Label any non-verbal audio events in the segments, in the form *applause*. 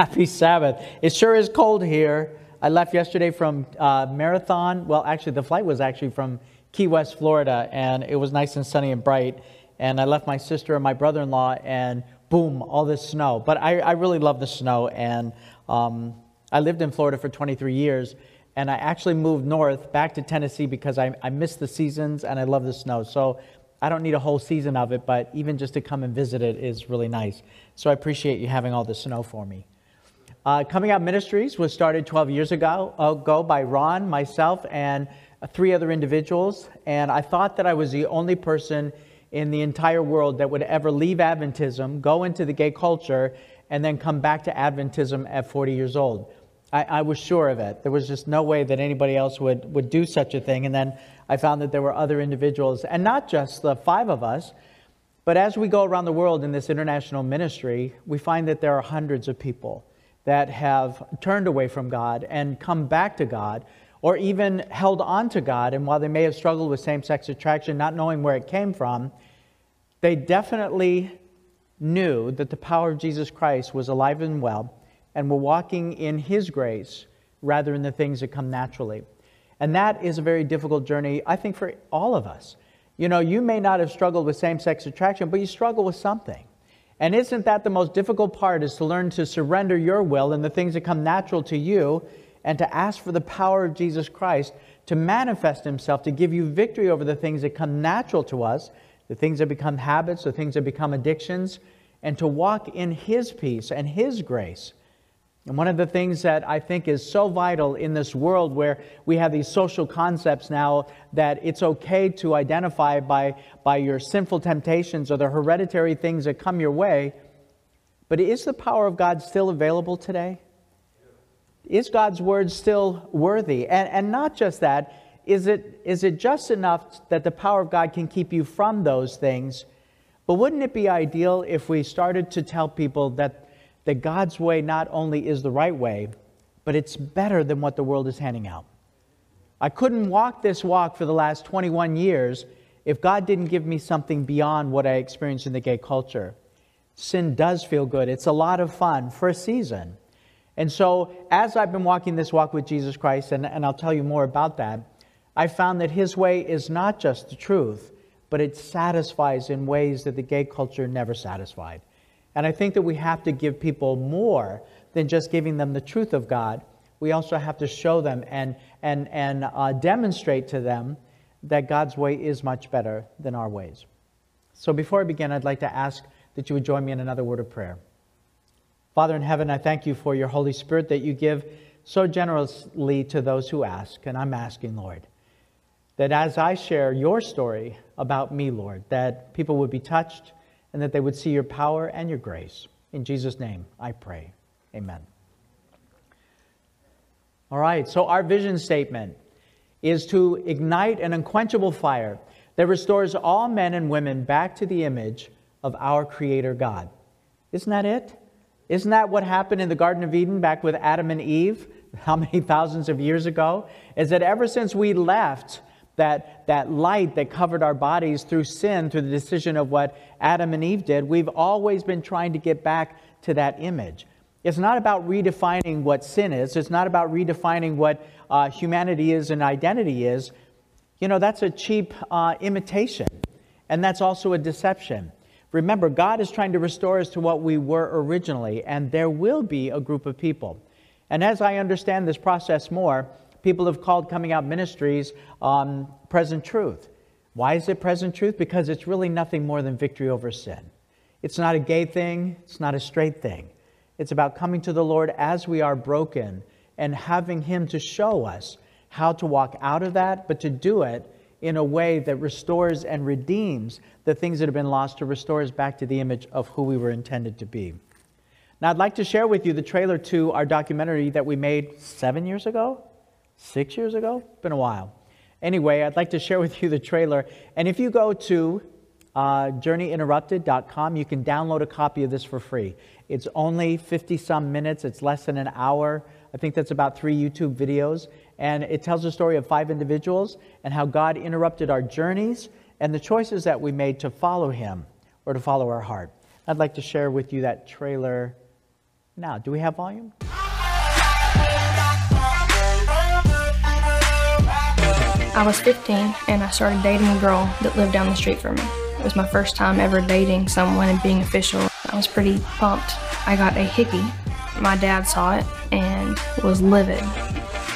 Happy Sabbath. It sure is cold here. I left yesterday from uh, Marathon. Well, actually, the flight was actually from Key West, Florida, and it was nice and sunny and bright. And I left my sister and my brother in law, and boom, all this snow. But I, I really love the snow, and um, I lived in Florida for 23 years, and I actually moved north back to Tennessee because I, I miss the seasons and I love the snow. So I don't need a whole season of it, but even just to come and visit it is really nice. So I appreciate you having all the snow for me. Uh, Coming Out Ministries was started 12 years ago, ago by Ron, myself, and three other individuals. And I thought that I was the only person in the entire world that would ever leave Adventism, go into the gay culture, and then come back to Adventism at 40 years old. I, I, was sure of it. There was just no way that anybody else would, would do such a thing. And then I found that there were other individuals, and not just the five of us, but as we go around the world in this international ministry, we find that there are hundreds of people that have turned away from God and come back to God, or even held on to God. And while they may have struggled with same sex attraction, not knowing where it came from, they definitely knew that the power of Jesus Christ was alive and well and were walking in His grace rather than the things that come naturally. And that is a very difficult journey, I think, for all of us. You know, you may not have struggled with same sex attraction, but you struggle with something. And isn't that the most difficult part is to learn to surrender your will and the things that come natural to you and to ask for the power of Jesus Christ to manifest himself to give you victory over the things that come natural to us, the things that become habits, the things that become addictions, and to walk in his peace and his grace and one of the things that I think is so vital in this world where we have these social concepts now that it's okay to identify by, by your sinful temptations or the hereditary things that come your way, but is the power of God still available today? Is God's word still worthy? And, and not just that, is it, is it just enough that the power of God can keep you from those things? But wouldn't it be ideal if we started to tell people that that God's way not only is the right way, but it's better than what the world is handing out. I couldn't walk this walk for the last 21 years if God didn't give me something beyond what I experienced in the gay culture. Sin does feel good, it's a lot of fun for a season. And so, as I've been walking this walk with Jesus Christ, and, and I'll tell you more about that, I found that His way is not just the truth, but it satisfies in ways that the gay culture never satisfied. And I think that we have to give people more than just giving them the truth of God. We also have to show them and, and, and uh, demonstrate to them that God's way is much better than our ways. So before I begin, I'd like to ask that you would join me in another word of prayer. Father in heaven, I thank you for your Holy Spirit that you give so generously to those who ask. And I'm asking, Lord, that as I share your story about me, Lord, that people would be touched and that they would see your power and your grace. In Jesus' name, I pray. Amen. All right, so our vision statement is to ignite an unquenchable fire that restores all men and women back to the image of our Creator God. Isn't that it? Isn't that what happened in the Garden of Eden back with Adam and Eve, *laughs* how many thousands of years ago? Is that ever since we left that, that light that covered our bodies through sin, through the decision of what Adam and Eve did, we've always been trying to get back to that image. It's not about redefining what sin is, it's not about redefining what uh, humanity is and identity is. You know, that's a cheap uh, imitation, and that's also a deception. Remember, God is trying to restore us to what we were originally, and there will be a group of people. And as I understand this process more, people have called coming out ministries um, present truth. Why is it present truth? Because it's really nothing more than victory over sin. It's not a gay thing, it's not a straight thing. It's about coming to the Lord as we are broken and having Him to show us how to walk out of that, but to do it in a way that restores and redeems the things that have been lost to restore us back to the image of who we were intended to be. Now, I'd like to share with you the trailer to our documentary that we made seven years ago six years ago? Been a while. Anyway, I'd like to share with you the trailer. And if you go to uh, journeyinterrupted.com, you can download a copy of this for free. It's only 50 some minutes, it's less than an hour. I think that's about three YouTube videos. And it tells the story of five individuals and how God interrupted our journeys and the choices that we made to follow Him or to follow our heart. I'd like to share with you that trailer now. Do we have volume? I was 15 and I started dating a girl that lived down the street from me. It was my first time ever dating someone and being official. I was pretty pumped. I got a hickey. My dad saw it and was livid.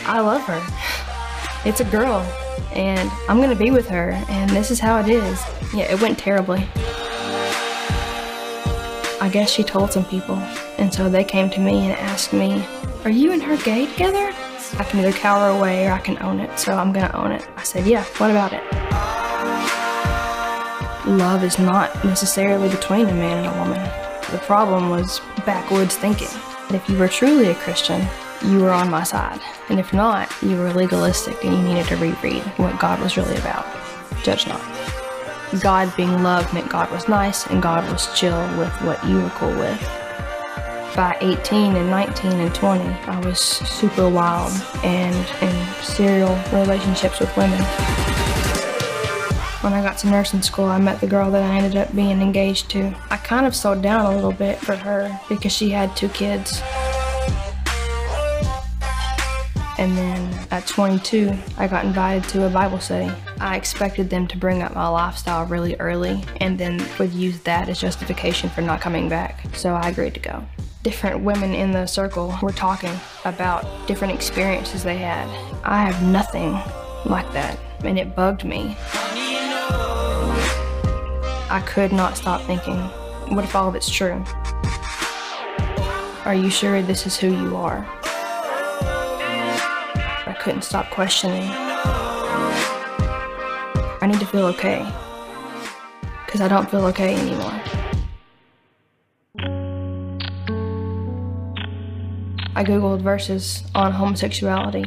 I love her. *sighs* It's a girl and I'm gonna be with her and this is how it is. Yeah, it went terribly. I guess she told some people and so they came to me and asked me, Are you and her gay together? I can either cower away or I can own it, so I'm gonna own it. I said, Yeah, what about it? Love is not necessarily between a man and a woman. The problem was backwoods thinking. If you were truly a Christian, you were on my side. And if not, you were legalistic and you needed to reread what God was really about. Judge not. God being love meant God was nice and God was chill with what you were cool with by 18 and 19 and 20, I was super wild and in serial relationships with women. When I got to nursing school, I met the girl that I ended up being engaged to. I kind of slowed down a little bit for her because she had two kids. And then at 22, I got invited to a Bible study. I expected them to bring up my lifestyle really early and then would use that as justification for not coming back. So I agreed to go different women in the circle were talking about different experiences they had. I have nothing like that, and it bugged me. I could not stop thinking, what if all of it's true? Are you sure this is who you are? I couldn't stop questioning. I need to feel okay, because I don't feel okay anymore. I googled verses on homosexuality.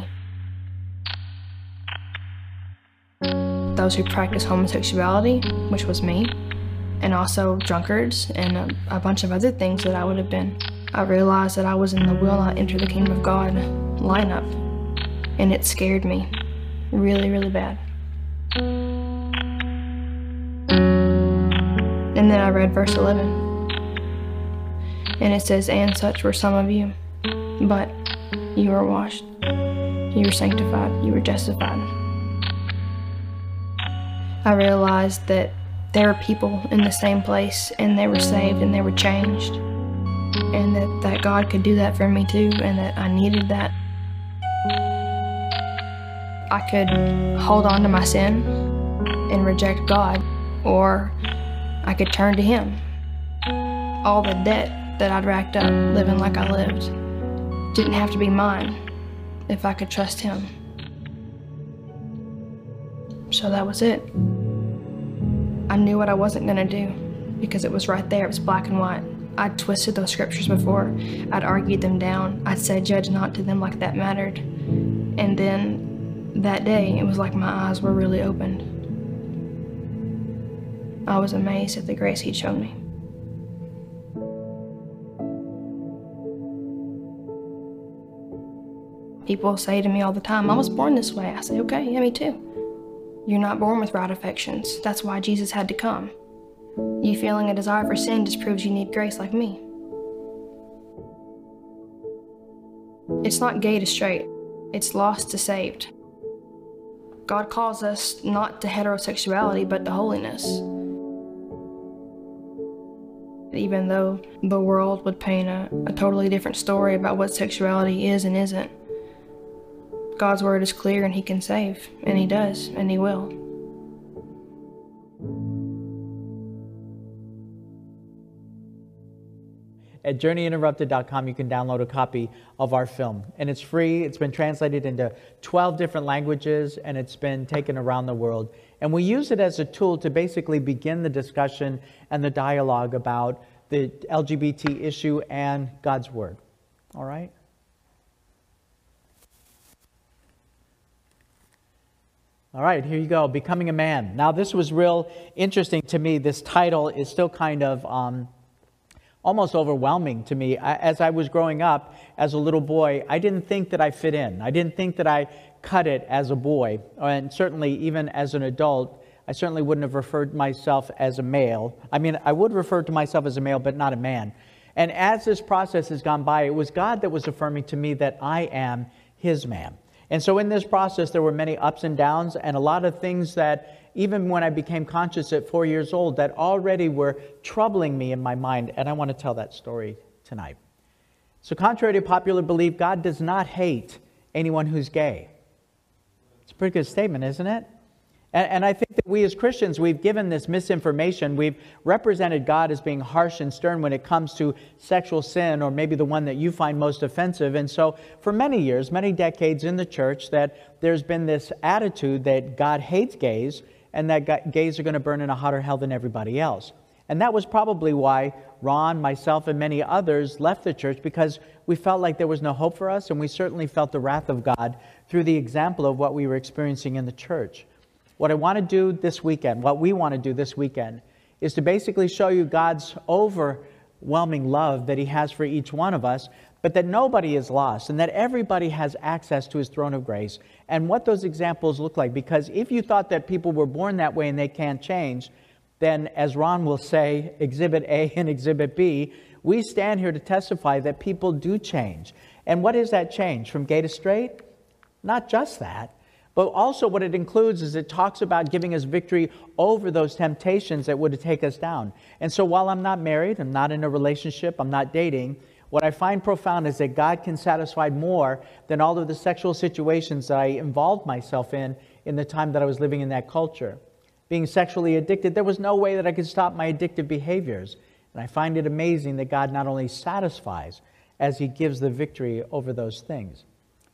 Those who practice homosexuality, which was me, and also drunkards and a, a, bunch of other things that I would have been. I realized that I was in the will not enter the kingdom of God lineup, and it scared me really, really bad. And then I read verse 11, and it says, And such were some of you. But you were washed, you were sanctified, you were justified. I realized that there were people in the same place and they were saved and they were changed. And that, that God could do that for me too, and that I needed that. I could hold on to my sin and reject God, or I could turn to Him. All the debt that I'd racked up living like I lived didn't have to be mine if I could trust him. So that was it. I knew what I wasn't going to do because it was right there. It was black and white. I'd twisted those scriptures before. I'd argued them down. I'd said, judge not to them like that mattered. And then that day, it was like my eyes were really opened. I was amazed at the grace he'd shown me. People say to me all the time, I was born this way. I say, okay, yeah, me too. You're not born with right affections. That's why Jesus had to come. You feeling a desire for sin just proves you need grace like me. It's not gay to straight, it's lost to saved. God calls us not to heterosexuality, but to holiness. Even though the world would paint a, a totally different story about what sexuality is and isn't, God's word is clear and He can save, and He does, and He will. At journeyinterrupted.com, you can download a copy of our film. And it's free. It's been translated into 12 different languages and it's been taken around the world. And we use it as a tool to basically begin the discussion and the dialogue about the LGBT issue and God's Word. All right? All right, here you go, Becoming a Man. Now, this was real interesting to me. This title is still kind of um, almost overwhelming to me. As I was growing up as a little boy, I didn't think that I fit in. I didn't think that I cut it as a boy. And certainly, even as an adult, I certainly wouldn't have referred myself as a male. I mean, I would refer to myself as a male, but not a man. And as this process has gone by, it was God that was affirming to me that I am his man. And so in this process, there were many ups and downs, and a lot of things that, even when I became conscious at four years old, that already were troubling me in my mind. And I want to tell that story tonight. So, contrary to popular belief, God does not hate anyone who's gay. It's a pretty good statement, isn't it? And, and, I think that we as Christians, we've given this misinformation. We've represented God as being harsh and stern when it comes to sexual sin, or maybe the one that you find most offensive. And so, for many years, many decades in the church, that there's been this attitude that God hates gays and that gays are going to burn in a hotter hell than everybody else. And that was probably why Ron, myself, and many others left the church because we felt like there was no hope for us, and we certainly felt the wrath of God through the example of what we were experiencing in the church. What I want to do this weekend, what we want to do this weekend, is to basically show you God's overwhelming love that He has for each one of us, but that nobody is lost and that everybody has access to His throne of grace and what those examples look like. Because if you thought that people were born that way and they can't change, then, as Ron will say, Exhibit A *laughs* and Exhibit B, we stand here to testify that people do change. And what is that change? From gay to straight? Not just that. But also, what it includes is it talks about giving us victory over those temptations that would take us down. And so, while I'm not married, I'm not in a relationship, I'm not dating, what I find profound is that God can satisfy more than all of the sexual situations that I involved myself in in the time that I was living in that culture. Being sexually addicted, there was no way that I could stop my addictive behaviors. And I find it amazing that God not only satisfies as He gives the victory over those things.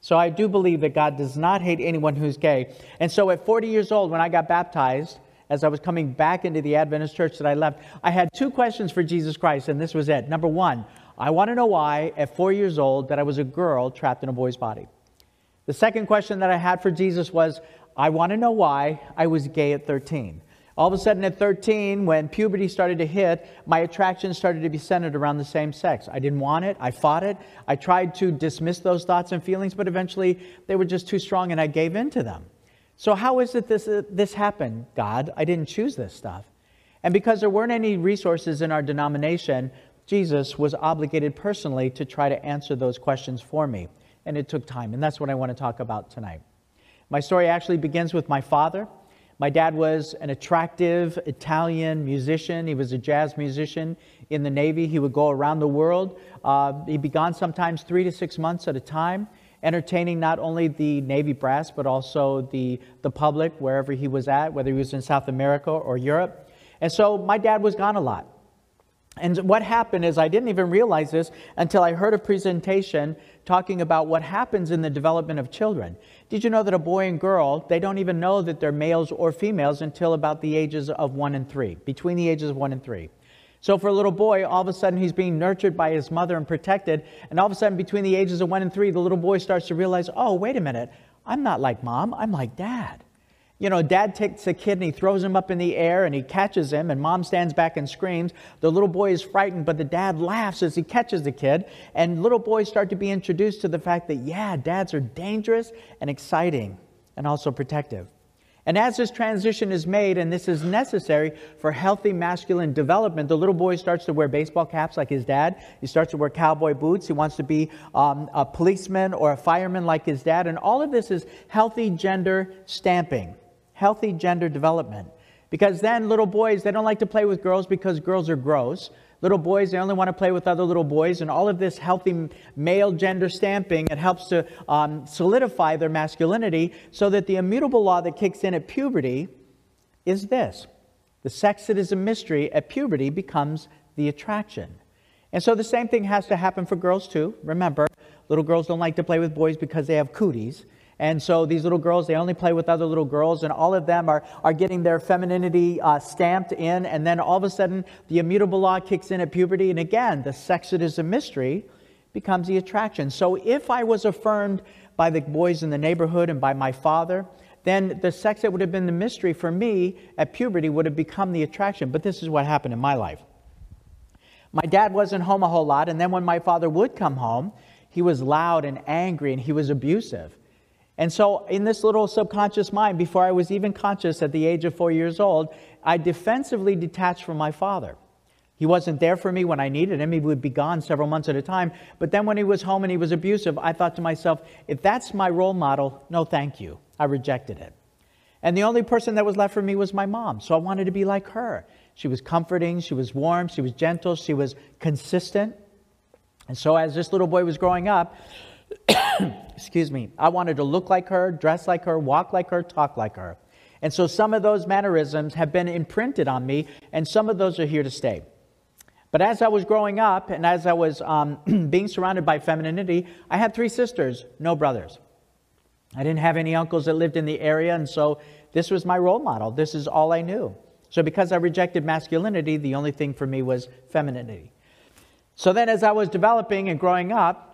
So I do believe that God does not hate anyone who's gay. And so at 40 years old, when I got baptized, as I was coming back into the Adventist church that I left, I had two questions for Jesus Christ, and this was it. Number one, I want to know why, at four years old, that I was a girl trapped in a boy's body. The second question that I had for Jesus was, I want to know why I was gay at 13. All of a sudden, at 13, when puberty started to hit, my attraction started to be centered around the same sex. I didn't want it. I fought it. I tried to dismiss those thoughts and feelings, but eventually they were just too strong and I gave in to them. So, how is it this, uh, this happened, God? I didn't choose this stuff. And because there weren't any resources in our denomination, Jesus was obligated personally to try to answer those questions for me. And it took time. And that's what I want to talk about tonight. My story actually begins with my father. My dad was an attractive Italian musician. He was a jazz musician in the Navy. He would go around the world. Uh, he'd be gone sometimes three to six months at a time, entertaining not only the Navy brass, but also the, the public wherever he was at, whether he was in South America or Europe. And so my dad was gone a lot. And what happened is, I didn't even realize this until I heard a presentation talking about what happens in the development of children. Did you know that a boy and girl, they don't even know that they're males or females until about the ages of one and three, between the ages of one and three. So for a little boy, all of a sudden he's being nurtured by his mother and protected. And all of a sudden, between the ages of one and three, the little boy starts to realize, oh, wait a minute, I'm not like mom, I'm like dad. You know, dad takes a kid and he throws him up in the air and he catches him, and mom stands back and screams. The little boy is frightened, but the dad laughs as he catches the kid. And little boys start to be introduced to the fact that, yeah, dads are dangerous and exciting and also protective. And as this transition is made, and this is necessary for healthy masculine development, the little boy starts to wear baseball caps like his dad. He starts to wear cowboy boots. He wants to be um, a policeman or a fireman like his dad. And all of this is healthy gender stamping healthy gender development. Because then little boys, they don't like to play with girls because girls are gross. Little boys, they only want to play with other little boys. And all of this healthy male gender stamping, it helps to um, solidify their masculinity so that the immutable law that kicks in at puberty is this the sex that is a mystery at puberty becomes the attraction. And so the same thing has to happen for girls too. Remember, little girls don't like to play with boys because they have cooties. And so these little girls, they only play with other little girls, and all of them are, are getting their femininity uh, stamped in. And then all of a sudden, the immutable law kicks in at puberty. And again, the sex that is a mystery becomes the attraction. So if I was affirmed by the boys in the neighborhood and by my father, then the sex that would have been the mystery for me at puberty would have become the attraction. But this is what happened in my life. My dad wasn't home a whole lot, and then when my father would come home, he was loud and angry and he was abusive. And so, in this little subconscious mind, before I was even conscious at the age of four years old, I defensively detached from my father. He wasn't there for me when I needed him. He would be gone several months at a time. But then when he was home and he was abusive, I thought to myself, if that's my role model, no thank you. I rejected it. And the only person that was left for me was my mom. So I wanted to be like her. She was comforting, she was warm, she was gentle, she was consistent. And so as this little boy was growing up, *coughs* excuse me, I wanted to look like her, dress like her, walk like her, talk like her. And so some of those mannerisms have been imprinted on me, and some of those are here to stay. But as I was growing up and as I was um, *clears throat* being surrounded by femininity, I had three sisters, no brothers. I didn't have any uncles that lived in the area, and so this was my role model. This is all I knew. So because I rejected masculinity, the only thing for me was femininity. So then, as I was developing and growing up,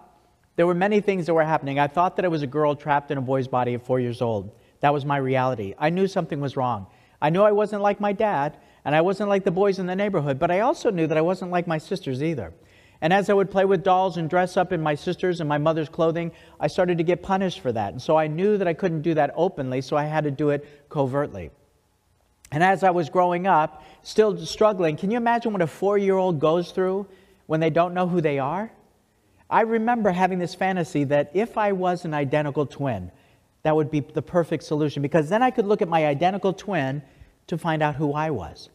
there were many things that were happening. I thought that I was a girl trapped in a boy's body at four years old. That was my reality. I knew something was wrong. I knew I wasn't like my dad, and I wasn't like the boys in the neighborhood, but I also knew that I wasn't like my sisters either. And as I would play with dolls and dress up in my sister's and my mother's clothing, I started to get punished for that. And so I knew that I couldn't do that openly, so I had to do it covertly. And as I was growing up, still struggling, can you imagine what a four year old goes through when they don't know who they are? I remember having this fantasy that if I was an identical twin, that would be the perfect solution because then I could look at my identical twin to find out who I was.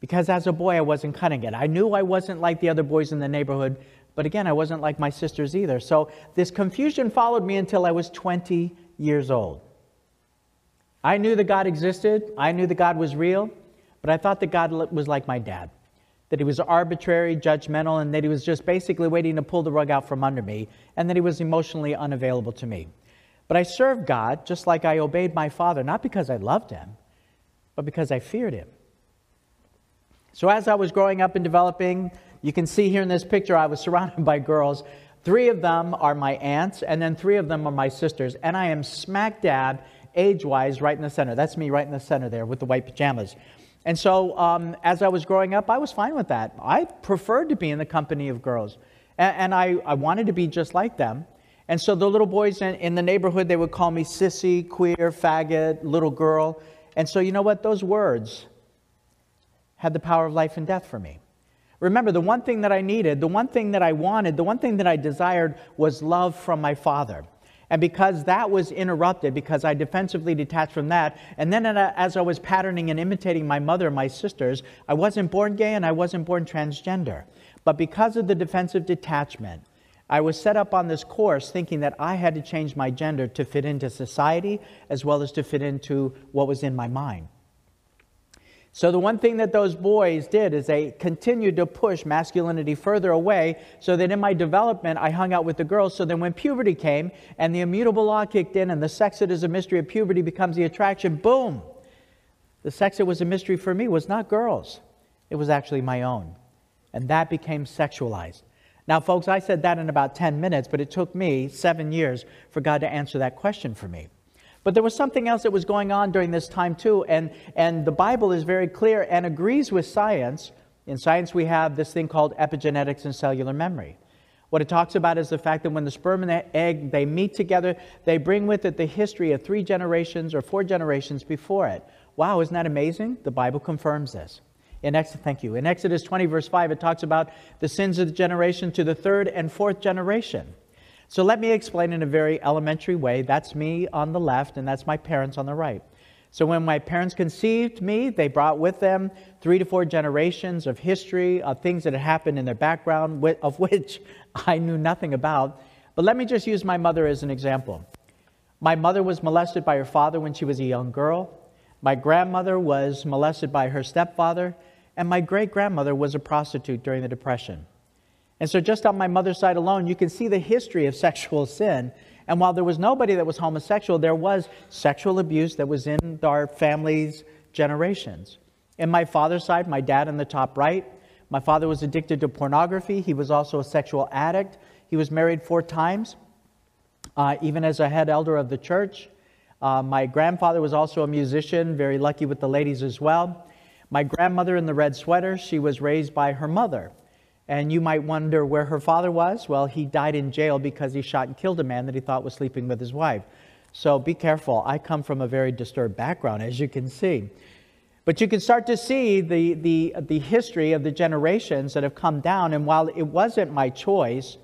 Because as a boy, I wasn't cutting it. I knew I wasn't like the other boys in the neighborhood, but again, I wasn't like my sisters either. So this confusion followed me until I was 20 years old. I knew that God existed, I knew that God was real, but I thought that God was like my dad that he was arbitrary, judgmental, and that he was just basically waiting to pull the rug out from under me, and that he was emotionally unavailable to me. But I served God just like I obeyed my father, not because I loved him, but because I feared him. So as I was growing up and developing, you can see here in this picture, I was surrounded *laughs* by girls. Three of them are my aunts, and then three of them are my sisters, and I am smack dab, age wise, right in the center. That's me right in the center there with the white pajamas. And so um, as I was growing up, I was fine with that. I preferred to be in the company of girls. And, and I, I, wanted to be just like them. And so the little boys in, in, the neighborhood, they would call me sissy, queer, faggot, little girl. And so you know what? Those words had the power of life and death for me. Remember, the one thing that I needed, the one thing that I wanted, the one thing that I desired was love from my father. And because that was interrupted, because I defensively detached from that, and then as I was patterning and imitating my mother and my sisters, I wasn't born gay and I wasn't born transgender. But because of the defensive detachment, I was set up on this course thinking that I had to change my gender to fit into society as well as to fit into what was in my mind. So, the one thing that those boys did is they continued to push masculinity further away, so that in my development, I hung out with the girls. So then, when puberty came and the immutable law kicked in, and the sex that is a mystery of puberty becomes the attraction, boom! The sex that was a mystery for me was not girls, it was actually my own. And that became sexualized. Now, folks, I said that in about 10 minutes, but it took me seven years for God to answer that question for me. But there was something else that was going on during this time too, and, and the Bible is very clear and agrees with science. In science, we have this thing called epigenetics and cellular memory. What it talks about is the fact that when the sperm and the egg they meet together, they bring with it the history of three generations or four generations before it. Wow, isn't that amazing? The Bible confirms this. In Exodus, thank you. In Exodus 20, verse 5, it talks about the sins of the generation to the third and fourth generation. So let me explain in a very elementary way. That's me on the left, and that's my parents on the right. So when my parents conceived me, they brought with them three to four generations of history, of things that had happened in their background, of which *laughs* I knew nothing about. But let me just use my mother as an example. My mother was molested by her father when she was a young girl. My grandmother was molested by her stepfather. And my great grandmother was a prostitute during the Depression. And so, just on my mother's side alone, you can see the history of sexual sin. And while there was nobody that was homosexual, there was sexual abuse that was in our family's generations. In my father's side, my dad in the top right, my father was addicted to pornography. He was also a sexual addict. He was married four times, uh, even as a head elder of the church. Uh, my grandfather was also a musician, very lucky with the ladies as well. My grandmother in the red sweater, she was raised by her mother. And you might wonder where her father was. Well, he died in jail because he shot and killed a man that he thought was sleeping with his wife. So be careful. I come from a very disturbed background, as you can see. But you can start to see the, the, the history of the generations that have come down. And while it wasn't my choice,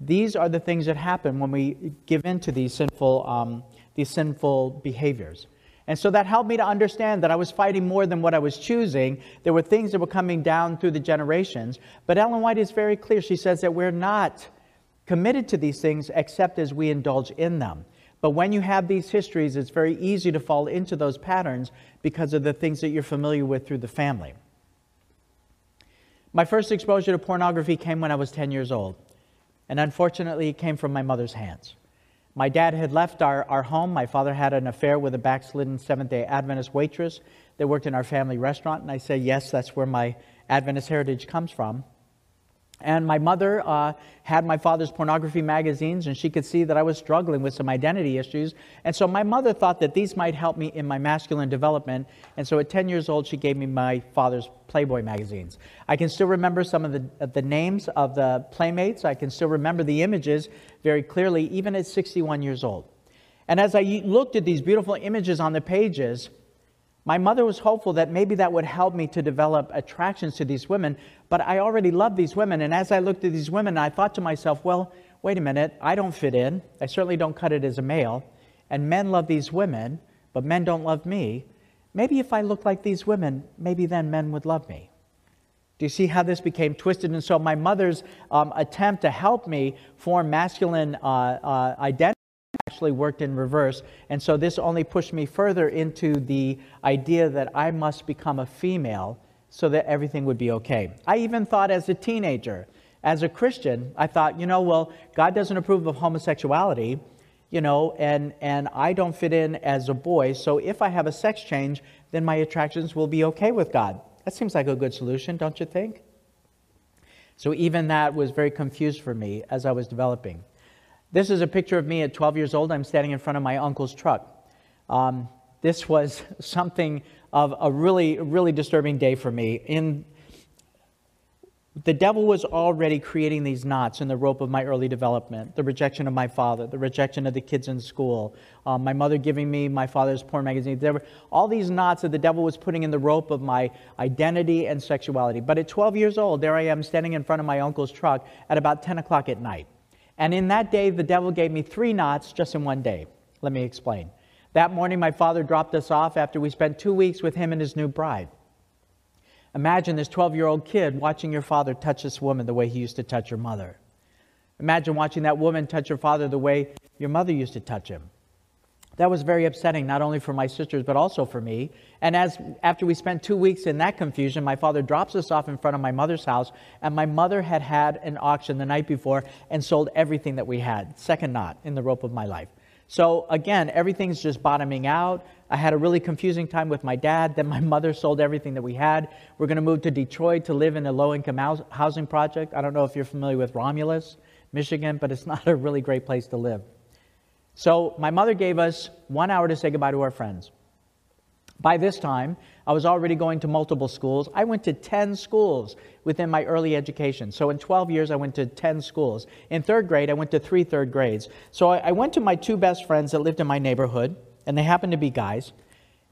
these are the things that happen when we give in to these sinful, um, these sinful behaviors. And so that helped me to understand that I was fighting more than what I was choosing. There were things that were coming down through the generations. But Ellen White is very clear. She says that we're not committed to these things except as we indulge in them. But when you have these histories, it's very easy to fall into those patterns because of the things that you're familiar with through the family. My first exposure to pornography came when I was 10 years old. And unfortunately, it came from my mother's hands. My dad had left our, our home. My father had an affair with a backslidden Seventh day Adventist waitress that worked in our family restaurant. And I said, Yes, that's where my Adventist heritage comes from. And my mother uh, had my father's pornography magazines, and she could see that I was struggling with some identity issues. And so my mother thought that these might help me in my masculine development. And so at 10 years old, she gave me my father's Playboy magazines. I can still remember some of the, of the names of the playmates. I can still remember the images very clearly, even at 61 years old. And as I looked at these beautiful images on the pages, my mother was hopeful that maybe that would help me to develop attractions to these women, but I already loved these women. And as I looked at these women, I thought to myself, well, wait a minute, I don't fit in. I certainly don't cut it as a male. And men love these women, but men don't love me. Maybe if I looked like these women, maybe then men would love me. Do you see how this became twisted? And so my mother's um, attempt to help me form masculine uh, uh, identity actually worked in reverse. And so this only pushed me further into the idea that I must become a female so that everything would be okay. I even thought as a teenager, as a Christian, I thought, you know, well, God doesn't approve of homosexuality, you know, and, and I don't fit in as a boy. So if I have a sex change, then my attractions will be okay with God. That seems like a good solution, don't you think? So even that was very confused for me as I was developing. This is a picture of me at 12 years old. I'm standing in front of my uncle's truck. Um, this was *laughs* something of a really, really disturbing day for me. In the devil was already creating these knots in the rope of my early development the rejection of my father, the rejection of the kids in school, um, my mother giving me my father's porn magazine. There were all these knots that the devil was putting in the rope of my identity and sexuality. But at 12 years old, there I am standing in front of my uncle's truck at about 10 o'clock at night. And in that day, the devil gave me three knots just in one day. Let me explain. That morning, my father dropped us off after we spent two weeks with him and his new bride. Imagine this 12 year old kid watching your father touch this woman the way he used to touch your mother. Imagine watching that woman touch your father the way your mother used to touch him. That was very upsetting, not only for my sisters, but also for me. And as after we spent two weeks in that confusion, my father drops us off in front of my mother's house, and my mother had had an auction the night before and sold everything that we had. Second knot in the rope of my life. So again, everything's just bottoming out. I had a really confusing time with my dad. Then my mother sold everything that we had. We're going to move to Detroit to live in a low income housing project. I don't know if you're familiar with Romulus, Michigan, but it's *laughs* not a really great place to live. So my mother gave us one hour to say goodbye to our friends. By this time, I was already going to multiple schools. I went to 10 schools within my early education. So in 12 years, I went to 10 schools. In third grade, I went to three third grades. So I went to my two best friends that lived in my neighborhood, and they happened to be guys.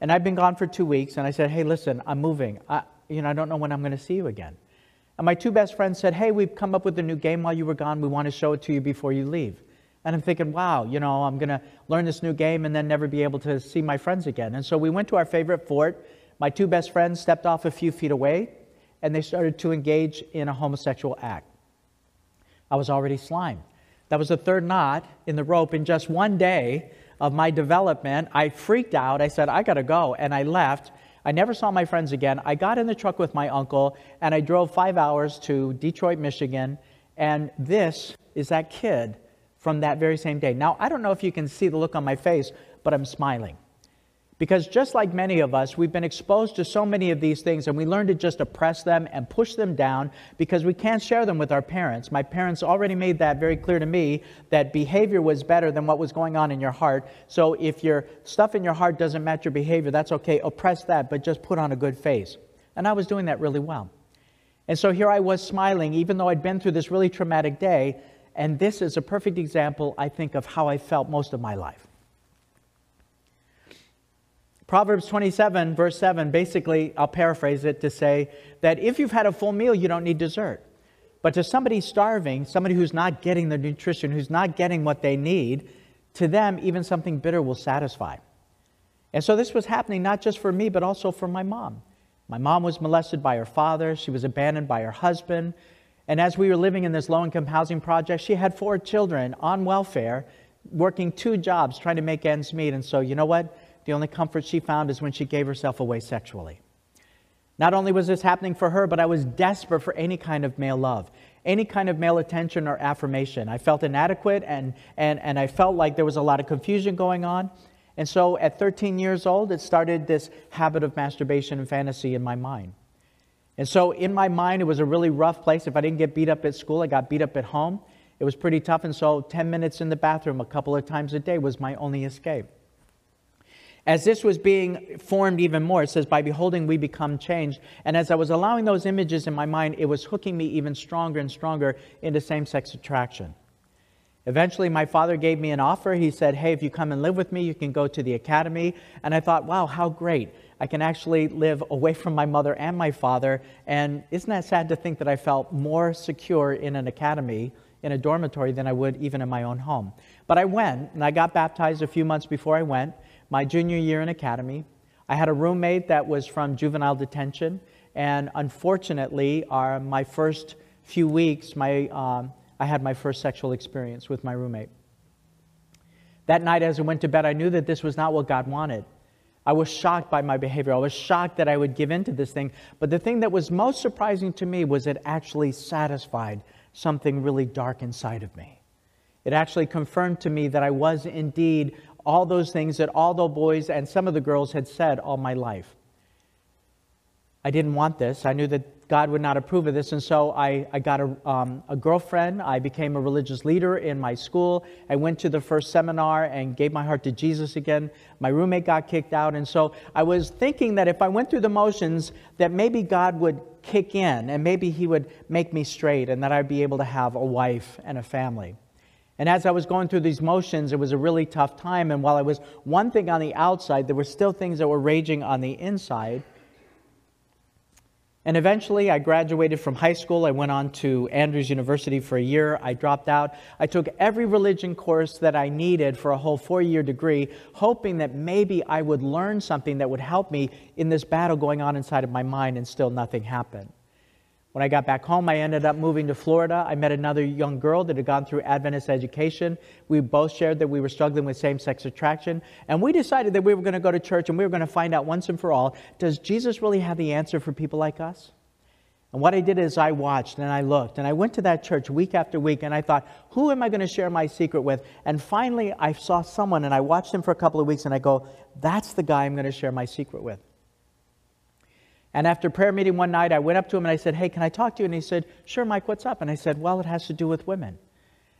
And I'd been gone for two weeks, and I said, Hey, listen, I'm moving. I, you know, I don't know when I'm going to see you again. And my two best friends said, Hey, we've come up with a new game while you were gone. We want to show it to you before you leave. And I'm thinking, wow, you know, I'm going to learn this new game and then never be able to see my friends again. And so we went to our favorite fort. My two best friends stepped off a few feet away and they started to engage in a homosexual act. I was already slimed. That was the third knot in the rope in just one day of my development. I freaked out. I said, I got to go. And I left. I never saw my friends again. I got in the truck with my uncle and I drove five hours to Detroit, Michigan. And this is that kid from that very same day. Now, I don't know if you can see the look on my face, but I'm smiling. Because just like many of us, we've been exposed to so many of these things and we learn to just oppress them and push them down because we can't share them with our parents. My parents already made that very clear to me that behavior was better than what was going on in your heart. So if your stuff in your heart doesn't match your behavior, that's okay. Oppress that, but just put on a good face. And I was doing that really well. And so here I was smiling, even though I'd been through this really traumatic day, and this is a perfect example, I think, of how I felt most of my life. Proverbs 27, verse 7, basically, I'll paraphrase it to say that if you've had a full meal, you don't need dessert. But to somebody starving, somebody who's not getting the nutrition, who's not getting what they need, to them, even something bitter will satisfy. And so this was happening not just for me, but also for my mom. My mom was molested by her father, she was abandoned by her husband. And as we were living in this low income housing project, she had four children on welfare, working two jobs, trying to make ends meet. And so, you know what? The only comfort she found is when she gave herself away sexually. Not only was this happening for her, but I was desperate for any kind of male love, any kind of male attention or affirmation. I felt inadequate and, and, and I felt like there was a lot of confusion going on. And so at 13 years old, it started this habit of masturbation and fantasy in my mind. And so in my mind, it was a really rough place. If I didn't get beat up at school, I got beat up at home. It was pretty tough. And so 10 minutes in the bathroom a couple of times a day was my only escape. As this was being formed even more, it says, By beholding, we become changed. And as I was allowing those images in my mind, it was hooking me even stronger and stronger into same sex attraction. Eventually, my father gave me an offer. He said, Hey, if you come and live with me, you can go to the academy. And I thought, Wow, how great. I can actually live away from my mother and my father. And isn't that sad to think that I felt more secure in an academy, in a dormitory, than I would even in my own home? But I went, and I got baptized a few months before I went my junior year in academy. I had a roommate that was from juvenile detention, and unfortunately, our, my first few weeks, my, um, I had my first sexual experience with my roommate. That night, as I went to bed, I knew that this was not what God wanted. I was shocked by my behavior. I was shocked that I would give in to this thing. But the thing that was most surprising to me was it actually satisfied something really dark inside of me. It actually confirmed to me that I was indeed all those things that all the boys and some of the girls had said all my life. I didn't want this. I knew that God would not approve of this. And so I, I got a, um, a girlfriend. I became a religious leader in my school. I went to the first seminar and gave my heart to Jesus again. My roommate got kicked out. And so I was thinking that if I went through the motions, that maybe God would kick in and maybe He would make me straight and that I'd be able to have a wife and a family. And as I was going through these motions, it was a really tough time. And while I was one thing on the outside, there were still things that were raging on the inside. And eventually, I graduated from high school. I went on to Andrews University for a year. I dropped out. I took every religion course that I needed for a whole four year degree, hoping that maybe I would learn something that would help me in this battle going on inside of my mind, and still nothing happened. When I got back home, I ended up moving to Florida. I met another young girl that had gone through Adventist education. We both shared that we were struggling with same sex attraction. And we decided that we were going to go to church and we were going to find out once and for all does Jesus really have the answer for people like us? And what I did is I watched and I looked and I went to that church week after week and I thought, who am I going to share my secret with? And finally, I saw someone and I watched him for a couple of weeks and I go, that's the guy I'm going to share my secret with. And after prayer meeting one night, I went up to him and I said, Hey, can I talk to you? And he said, Sure, Mike, what's up? And I said, Well, it has to do with women.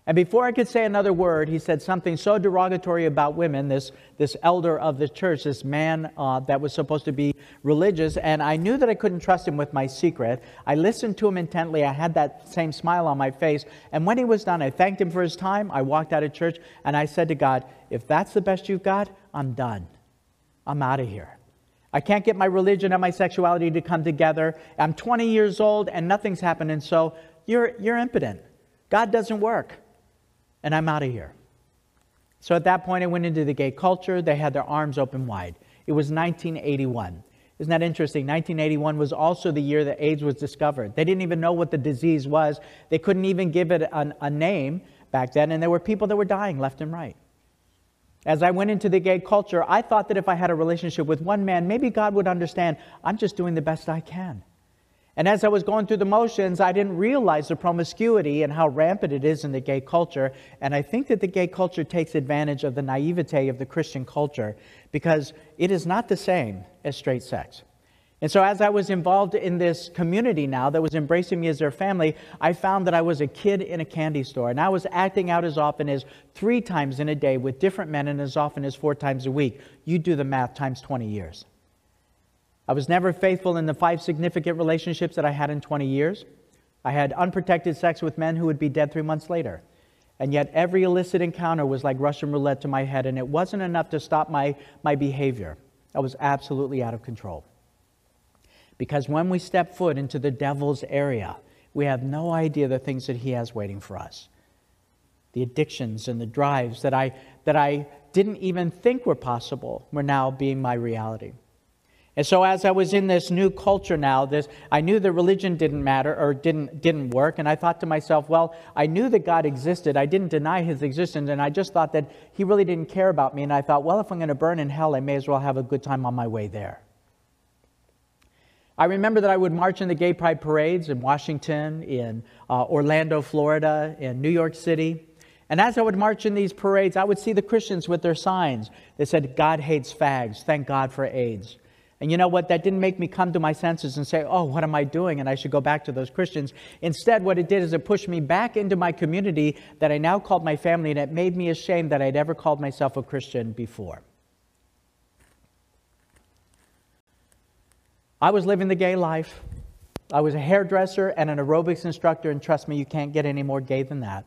And before I could say another word, he said something so derogatory about women, this, this elder of the church, this man uh, that was supposed to be religious. And I knew that I couldn't trust him with my secret. I listened to him intently. I had that same smile on my face. And when he was done, I thanked him for his time. I walked out of church and I said to God, If that's the best you've got, I'm done. I'm out of here. I can't get my religion and my sexuality to come together. I'm 20 years old and nothing's happening, so you're, you're impotent. God doesn't work. And I'm out of here. So at that point, I went into the gay culture. They had their arms open wide. It was 1981. Isn't that interesting? 1981 was also the year that AIDS was discovered. They didn't even know what the disease was, they couldn't even give it a, a name back then, and there were people that were dying left and right. As I went into the gay culture, I thought that if I had a relationship with one man, maybe God would understand I'm just doing the best I can. And as I was going through the motions, I didn't realize the promiscuity and how rampant it is in the gay culture. And I think that the gay culture takes advantage of the naivete of the Christian culture because it is not the same as straight sex. And so, as I was involved in this community now that was embracing me as their family, I found that I was a kid in a candy store. And I was acting out as often as three times in a day with different men and as often as four times a week. You do the math times 20 years. I was never faithful in the five significant relationships that I had in 20 years. I had unprotected sex with men who would be dead three months later. And yet, every illicit encounter was like Russian roulette to my head, and it wasn't enough to stop my, my behavior. I was absolutely out of control. Because when we step foot into the devil's area, we have no idea the things that he has waiting for us. The addictions and the drives that I, that I didn't even think were possible were now being my reality. And so as I was in this new culture now, this I knew that religion didn't matter or didn't didn't work, and I thought to myself, well, I knew that God existed. I didn't deny his existence, and I just thought that he really didn't care about me. And I thought, well, if I'm going to burn in hell, I may as well have a good time on my way there. I remember that I would march in the gay pride parades in Washington, in uh, Orlando, Florida, in New York City. And as I would march in these parades, I would see the Christians with their signs that said, God hates fags, thank God for AIDS. And you know what? That didn't make me come to my senses and say, oh, what am I doing? And I should go back to those Christians. Instead, what it did is it pushed me back into my community that I now called my family, and it made me ashamed that I'd ever called myself a Christian before. I was living the gay life. I was a hairdresser and an aerobics instructor, and trust me, you can't get any more gay than that.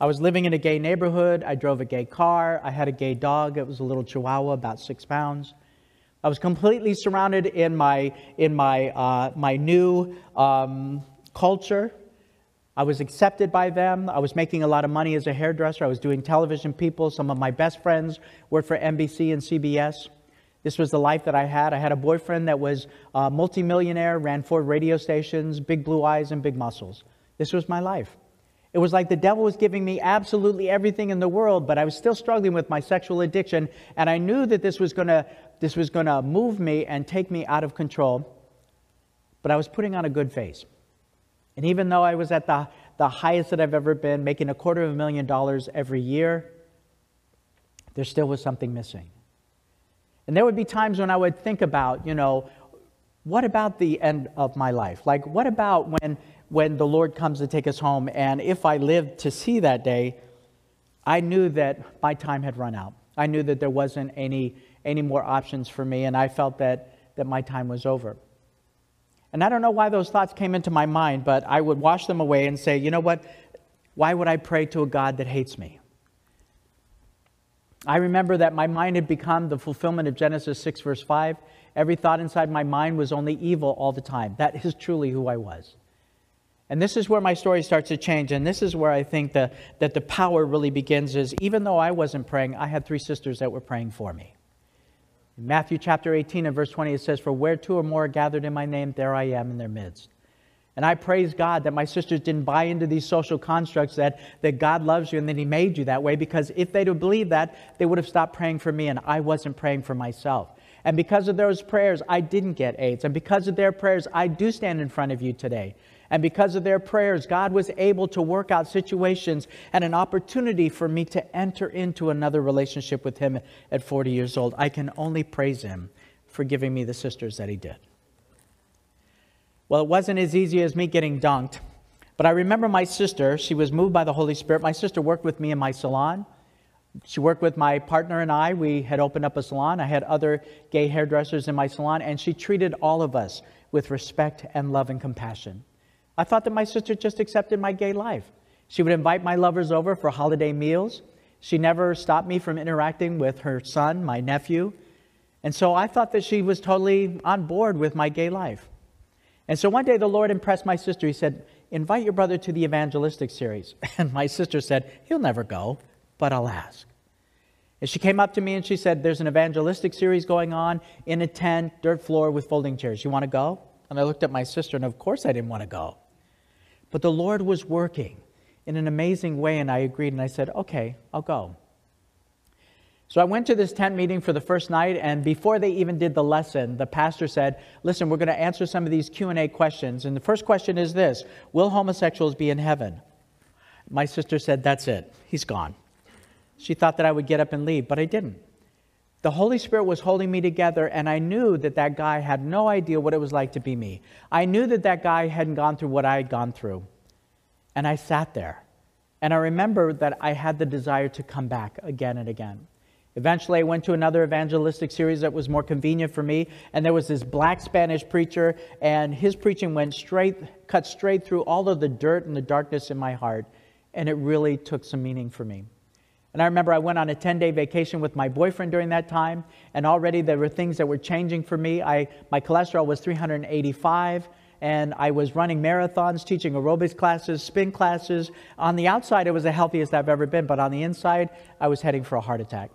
I was living in a gay neighborhood. I drove a gay car. I had a gay dog. It was a little chihuahua, about six pounds. I was completely surrounded in my, in my, uh, my new um, culture. I was accepted by them. I was making a lot of money as a hairdresser. I was doing television people. Some of my best friends worked for NBC and CBS. This was the life that I had. I had a boyfriend that was a multimillionaire, ran four radio stations, big blue eyes, and big muscles. This was my life. It was like the devil was giving me absolutely everything in the world, but I was still struggling with my sexual addiction, and I knew that this was going to this was to move me and take me out of control. But I was putting on a good face. And even though I was at the, the highest that I've ever been, making a quarter of a million dollars every year, there still was something missing. And there would be times when I would think about, you know, what about the end of my life? Like, what about when, when the Lord comes to take us home? And if I lived to see that day, I knew that my time had run out. I knew that there wasn't any any more options for me, and I felt that, that my time was over. And I don't know why those thoughts came into my mind, but I would wash them away and say, you know what? Why would I pray to a God that hates me? I remember that my mind had become the fulfillment of Genesis 6, verse 5. Every thought inside my mind was only evil all the time. That is truly who I was. And this is where my story starts to change. And this is where I think the, that the power really begins is even though I wasn't praying, I had three sisters that were praying for me. In Matthew chapter 18 and verse 20, it says, For where two or more are gathered in my name, there I am in their midst. And I praise God that my sisters didn't buy into these social constructs that, that God loves you and that He made you that way, because if they'd have believed that, they would have stopped praying for me, and I wasn't praying for myself. And because of those prayers, I didn't get AIDS. And because of their prayers, I do stand in front of you today. And because of their prayers, God was able to work out situations and an opportunity for me to enter into another relationship with Him at 40 years old. I can only praise Him for giving me the sisters that He did. Well, it wasn't as easy as me getting dunked, but I remember my sister, she was moved by the Holy Spirit. My sister worked with me in my salon. She worked with my partner and I. We had opened up a salon. I had other gay hairdressers in my salon, and she treated all of us with respect and love and compassion. I thought that my sister just accepted my gay life. She would invite my lovers over for holiday meals. She never stopped me from interacting with her son, my nephew. And so I thought that she was totally on board with my gay life. And so one day the Lord impressed my sister. He said, Invite your brother to the evangelistic series. *laughs* And my sister said, He'll never go, but I'll ask. And she came up to me and she said, There's an evangelistic series going on in a tent, dirt floor with folding chairs. You want to go? And I looked at my sister, and of course I didn't want to go. But the Lord was working in an amazing way, and I agreed, and I said, okay, I'll go. So I went to this tent meeting for the first night, and before they even did the lesson, the pastor said, listen, we're going to answer some of these Q&A questions. And the first question is this, will homosexuals be in heaven? My sister said, that's it. He's gone. She thought that I would get up and leave, but I didn't. The Holy Spirit was holding me together, and I knew that that guy had no idea what it was like to be me. I knew that that guy hadn't gone through what I had gone through. And I sat there. And I remember that I had the desire to come back again and again. Eventually, I went to another evangelistic series that was more convenient for me, and there was this black Spanish preacher, and his preaching went straight, cut straight through all of the dirt and the darkness in my heart, and it really took some meaning for me. And I remember I went on a 10 day vacation with my boyfriend during that time, and already there were things that were changing for me. I, my cholesterol was 385, and I was running marathons, teaching aerobics classes, spin classes. On the outside, it was the healthiest I've ever been, but on the inside, I was heading for a heart attack.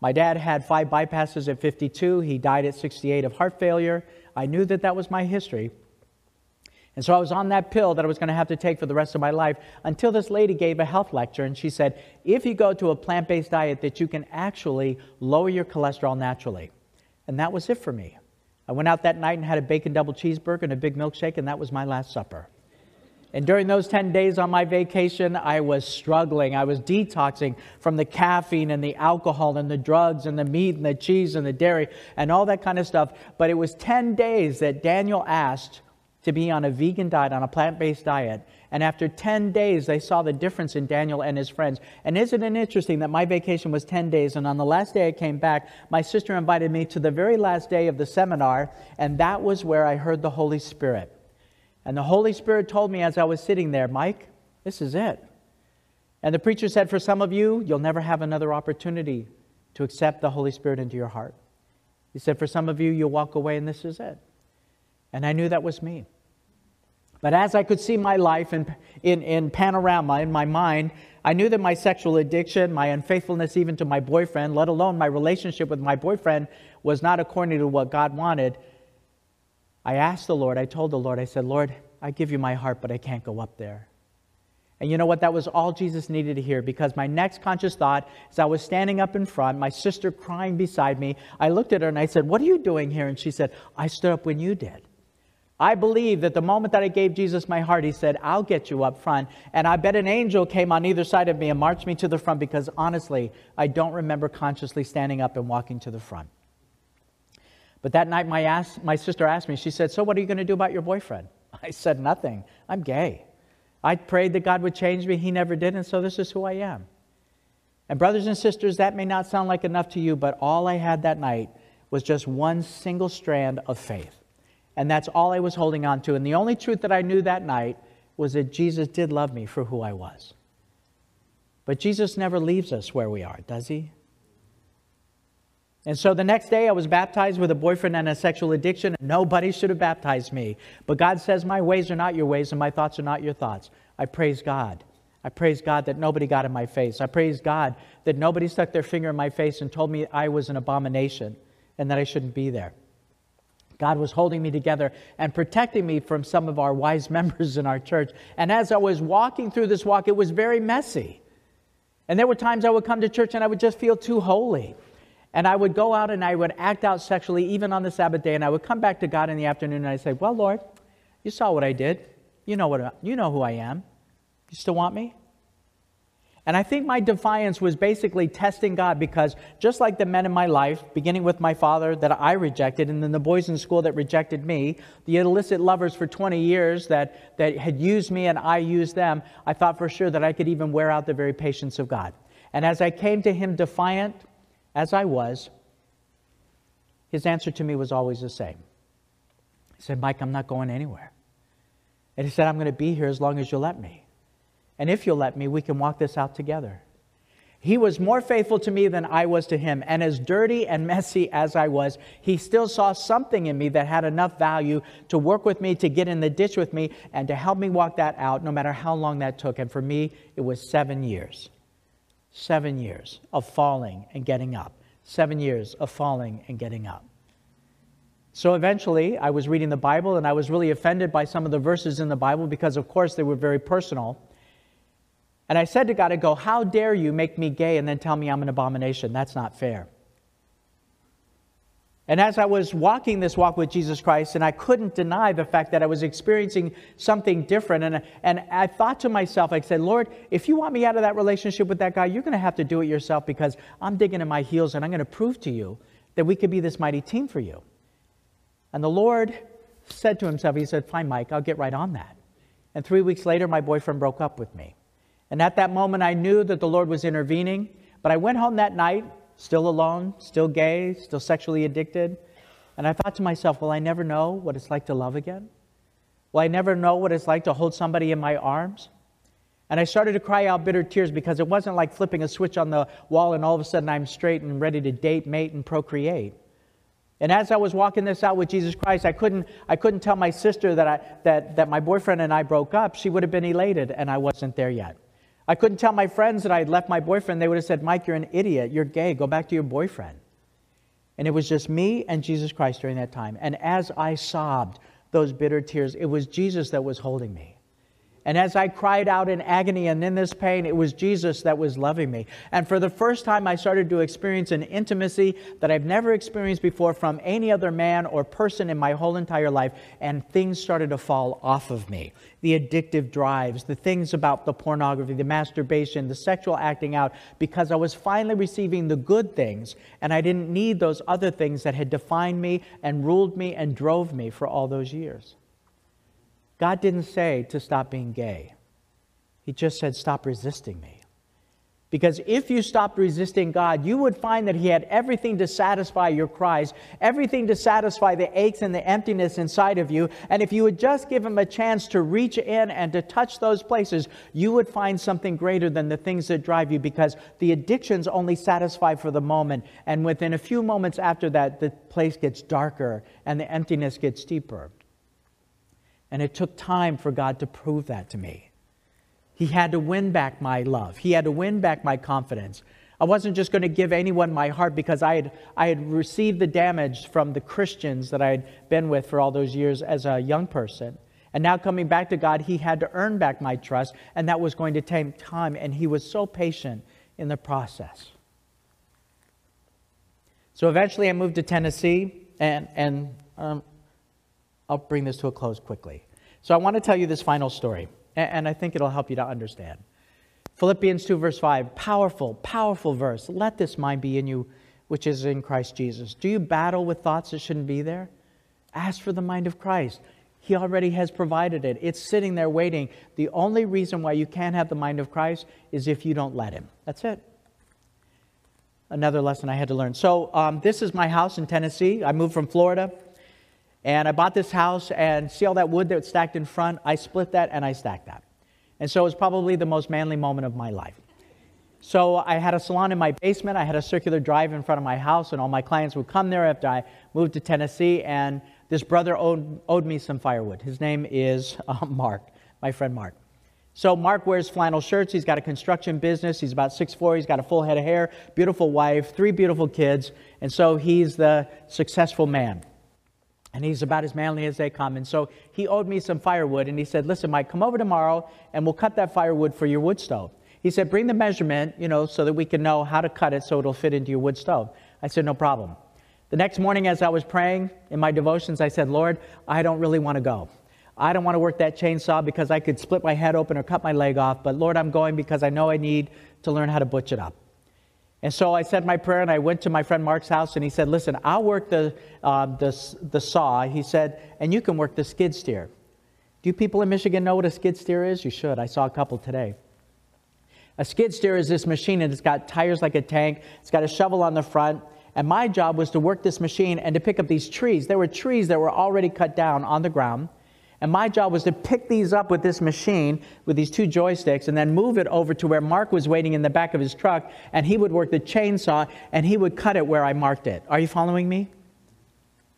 My dad had five bypasses at 52. He died at 68 of heart failure. I knew that that was my history. And so I was on that pill that I was going to have to take for the rest of my life until this lady gave a health lecture and she said, if you go to a plant based diet, that you can actually lower your cholesterol naturally. And that was it for me. I went out that night and had a bacon double cheeseburger and a big milkshake, and that was my last supper. And during those 10 days on my vacation, I was struggling. I was detoxing from the caffeine and the alcohol and the drugs and the meat and the cheese and the dairy and all that kind of stuff. But it was 10 days that Daniel asked to be on a vegan diet, on a plant based diet. And after 10 days, they saw the difference in Daniel and his friends. And isn't it interesting that my vacation was 10 days, and on the last day I came back, my sister invited me to the very last day of the seminar, and that was where I heard the Holy Spirit. And the Holy Spirit told me as I was sitting there, Mike, this is it. And the preacher said, For some of you, you'll never have another opportunity to accept the Holy Spirit into your heart. He said, For some of you, you'll walk away, and this is it. And I knew that was me. But as I could see my life in, in, in panorama in my mind, I knew that my sexual addiction, my unfaithfulness even to my boyfriend, let alone my relationship with my boyfriend, was not according to what God wanted. I asked the Lord, I told the Lord, I said, Lord, I give you my heart, but I can't go up there. And you know what? That was all Jesus needed to hear because my next conscious thought, as I was standing up in front, my sister crying beside me, I looked at her and I said, What are you doing here? And she said, I stood up when you did. I believe that the moment that I gave Jesus my heart, he said, I'll get you up front. And I bet an angel came on either side of me and marched me to the front because honestly, I don't remember consciously standing up and walking to the front. But that night, my, ass, my sister asked me, she said, So what are you going to do about your boyfriend? *laughs* I said, Nothing. I'm gay. I prayed that God would change me. He never did, and so this is who I am. And, brothers and sisters, that may not sound like enough to you, but all I had that night was just one single strand of faith. And that's all I was holding on to. And the only truth that I knew that night was that Jesus did love me for who I was. But Jesus never leaves us where we are, does he? And so the next day, I was baptized with a boyfriend and a sexual addiction. Nobody should have baptized me. But God says, My ways are not your ways, and my thoughts are not your thoughts. I praise God. I praise God that nobody got in my face. I praise God that nobody stuck their finger in my face and told me I was an abomination and that I shouldn't be there. God was holding me together and protecting me from some of our wise *laughs* members in our church. And as I was walking through this walk, it was very messy. And there were times I would come to church and I would just feel too holy. And I would go out and I would act out sexually, even on the Sabbath day. And I would come back to God in the afternoon and I'd say, Well, Lord, you saw what I did. You know, what, you know who I am. You still want me? And I think my defiance was basically testing God because just like the men in my life, beginning with my father that I rejected, and then the boys in school that rejected me, the illicit lovers for 20 years that, that had used me and I used them, I thought for sure that I could even wear out the very patience of God. And as I came to him defiant, as I was, his answer to me was always the same. He said, Mike, I'm not going anywhere. And he said, I'm going to be here as long as you'll let me. And if you'll let me, we can walk this out together. He was more faithful to me than I was to him. And as dirty and messy as I was, he still saw something in me that had enough value to work with me, to get in the ditch with me, and to help me walk that out, no matter how long that took. And for me, it was seven years. Seven years of falling and getting up. Seven years of falling and getting up. So eventually, I was reading the Bible and I was really offended by some of the verses in the Bible because, of course, they were very personal. And I said to God, I go, How dare you make me gay and then tell me I'm an abomination? That's not fair. And as I was walking this walk with Jesus Christ, and I couldn't deny the fact that I was experiencing something different, and, and I thought to myself, I said, Lord, if you want me out of that relationship with that guy, you're going to have to do it yourself because I'm digging in my heels and I'm going to prove to you that we could be this mighty team for you. And the Lord said to himself, He said, Fine, Mike, I'll get right on that. And three weeks later, my boyfriend broke up with me. And at that moment, I knew that the Lord was intervening. But I went home that night, still alone, still gay, still sexually addicted. And I thought to myself, will I never know what it's like to love again? Will I never know what it's like to hold somebody in my arms? And I started to cry out bitter tears because it wasn't like flipping a switch on the wall and all of a sudden I'm straight and ready to date, mate, and procreate. And as I was walking this out with Jesus Christ, I couldn't, I couldn't tell my sister that, I, that, that my boyfriend and I broke up. She would have been elated, and I wasn't there yet. I couldn't tell my friends that I had left my boyfriend. They would have said, Mike, you're an idiot. You're gay. Go back to your boyfriend. And it was just me and Jesus Christ during that time. And as I sobbed those bitter tears, it was Jesus that was holding me. And as I cried out in agony and in this pain, it was Jesus that was loving me. And for the first time, I started to experience an intimacy that I've never experienced before from any other man or person in my whole entire life. And things started to fall off of me. The addictive drives, the things about the pornography, the masturbation, the sexual acting out, because I was finally receiving the good things. And I didn't need those other things that had defined me and ruled me and drove me for all those years. God didn't say to stop being gay. He just said, stop resisting me. Because if you stopped resisting God, you would find that He had everything to satisfy your cries, everything to satisfy the aches and the emptiness inside of you. And if you would just give Him a chance to reach in and to touch those places, you would find something greater than the things that drive you because the addictions only satisfy for the moment. And within a few moments after that, the place gets darker and the emptiness gets deeper. And it took time for God to prove that to me. He had to win back my love, He had to win back my confidence. I wasn't just going to give anyone my heart because I had, I had received the damage from the Christians that I had been with for all those years as a young person. And now coming back to God, He had to earn back my trust, and that was going to take time. And He was so patient in the process. So eventually I moved to Tennessee, and, and um, I'll bring this to a close quickly. So I want to tell you this final story, and I think it'll help you to understand. Philippians 2, verse 5, powerful, powerful verse. Let this mind be in you, which is in Christ Jesus. Do you battle with thoughts that shouldn't be there? Ask for the mind of Christ. He already has provided it. It's sitting there waiting. The only reason why you can't have the mind of Christ is if you don't let Him. That's it. Another lesson I had to learn. So, um, this is my house in Tennessee. I moved from Florida. And I bought this house, and see all that wood that's stacked in front? I split that and I stacked that. And so it was probably the most manly moment of my life. So I had a salon in my basement. I had a circular drive in front of my house, and all my clients would come there after I moved to Tennessee. And this brother owed, owed me some firewood. His name is *laughs* uh, Mark, my friend Mark. So Mark wears flannel shirts. He's got a construction business. He's about 6'4". He's got a full head of hair, beautiful wife, three beautiful kids. And so he's the successful man and he's about as manly as they come. And so he owed me some firewood, and he said, Listen, Mike, come over tomorrow, and we'll cut that firewood for your wood stove. He said, Bring the measurement, you know, so that we can know how to cut it so it'll fit into your wood stove. I said, No problem. The next morning, as I was praying in my devotions, I said, Lord, I don't really want to go. I don't want to work that chainsaw because I could split my head open or cut my leg off, but Lord, I'm going because I know I need to learn how to butch it up. And so I said my prayer and I went to my friend Mark's house and he said, Listen, I'll work the, uh, the, the saw. He said, and you can work the skid steer. Do people in Michigan know what a skid steer is? You should. I saw a couple today. A skid steer is this machine and it's got tires like a tank, it's got a shovel on the front. And my job was to work this machine and to pick up these trees. There were trees that were already cut down on the ground. And my job was to pick these up with this machine, with these two joysticks, and then move it over to where Mark was waiting in the back of his truck, and he would work the chainsaw and he would cut it where I marked it. Are you following me?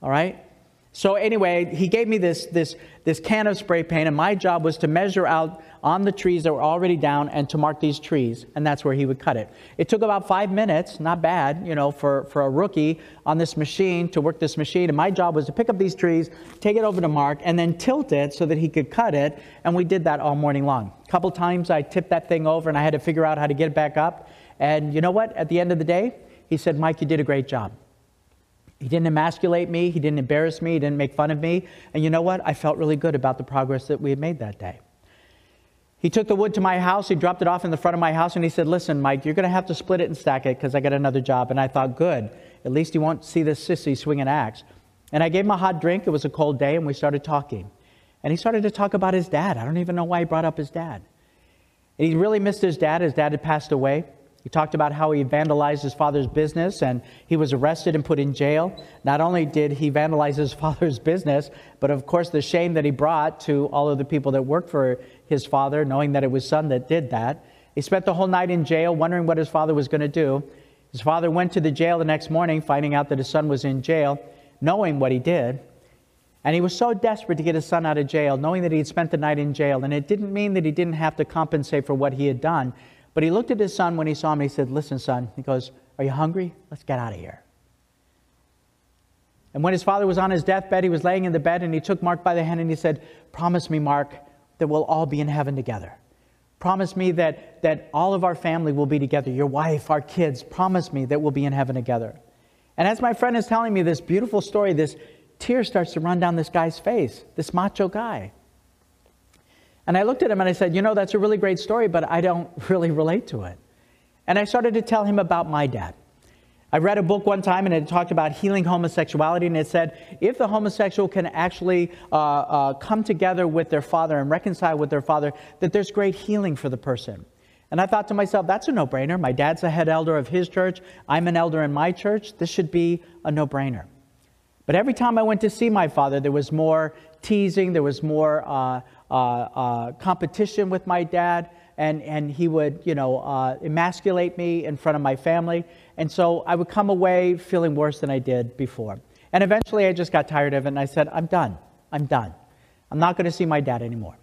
All right? So anyway, he gave me this, this, this can of spray paint, and my job was to measure out on the trees that were already down and to mark these trees, and that's where he would cut it. It took about five minutes, not bad, you know, for, for a rookie on this machine to work this machine. And my job was to pick up these trees, take it over to Mark, and then tilt it so that he could cut it, and we did that all morning long. A couple times I tipped that thing over, and I had to figure out how to get it back up. And you know what? At the end of the day, he said, Mike, you did a great job. He didn't emasculate me. He didn't embarrass me. He didn't make fun of me. And you know what? I felt really good about the progress that we had made that day. He took the wood to my house. He dropped it off in the front of my house and he said, Listen, Mike, you're going to have to split it and stack it because I got another job. And I thought, Good. At least you won't see this sissy swing an axe. And I gave him a hot drink. It was a cold day and we started talking. And he started to talk about his dad. I don't even know why he brought up his dad. And he really missed his dad. His dad had passed away. He talked about how he vandalized his father's business and he was arrested and put in jail. Not only did he vandalize his *laughs* father's business, but of course, the shame that he brought to all of the people that worked for his father, knowing that it was son that did that. He spent the whole night in jail, wondering what his father was going to do. His father went to the jail the next morning, finding out that his son was in jail, knowing what he did. And he was so desperate to get his son out of jail, knowing that he had spent the night in jail. And it didn't mean that he didn't have to compensate for what he had done. But he looked at his son when he saw him and he said, Listen, son, he goes, Are you hungry? Let's get out of here. And when his father was on his deathbed, he was laying in the bed and he took Mark by the hand and he said, Promise me, Mark, that we'll all be in heaven together. Promise me that, that all of our family will be together, your wife, our kids. Promise me that we'll be in heaven together. And as my friend is telling me this beautiful story, this tear starts to run down this guy's face, this macho guy. And I looked at him and I said, You know, that's a really great story, but I don't *laughs* really relate to it. And I started to tell him about my dad. I read a book one time and it talked about healing homosexuality, and it said if the homosexual can actually uh, uh, come together with their father and reconcile with their father, that there's great healing for the person. And I thought to myself, that's a no brainer. My dad's a head elder of his church, I'm an elder in my church. This should be a no brainer. But every time I went to see my father, there was more teasing, there was more uh, uh, uh, competition with my dad, and, and he would, you know, uh, emasculate me in front of my family. And so I would come away feeling worse than I did before. And eventually I just got tired of it, and I said, I'm done. I'm done. I'm not going to see my dad anymore.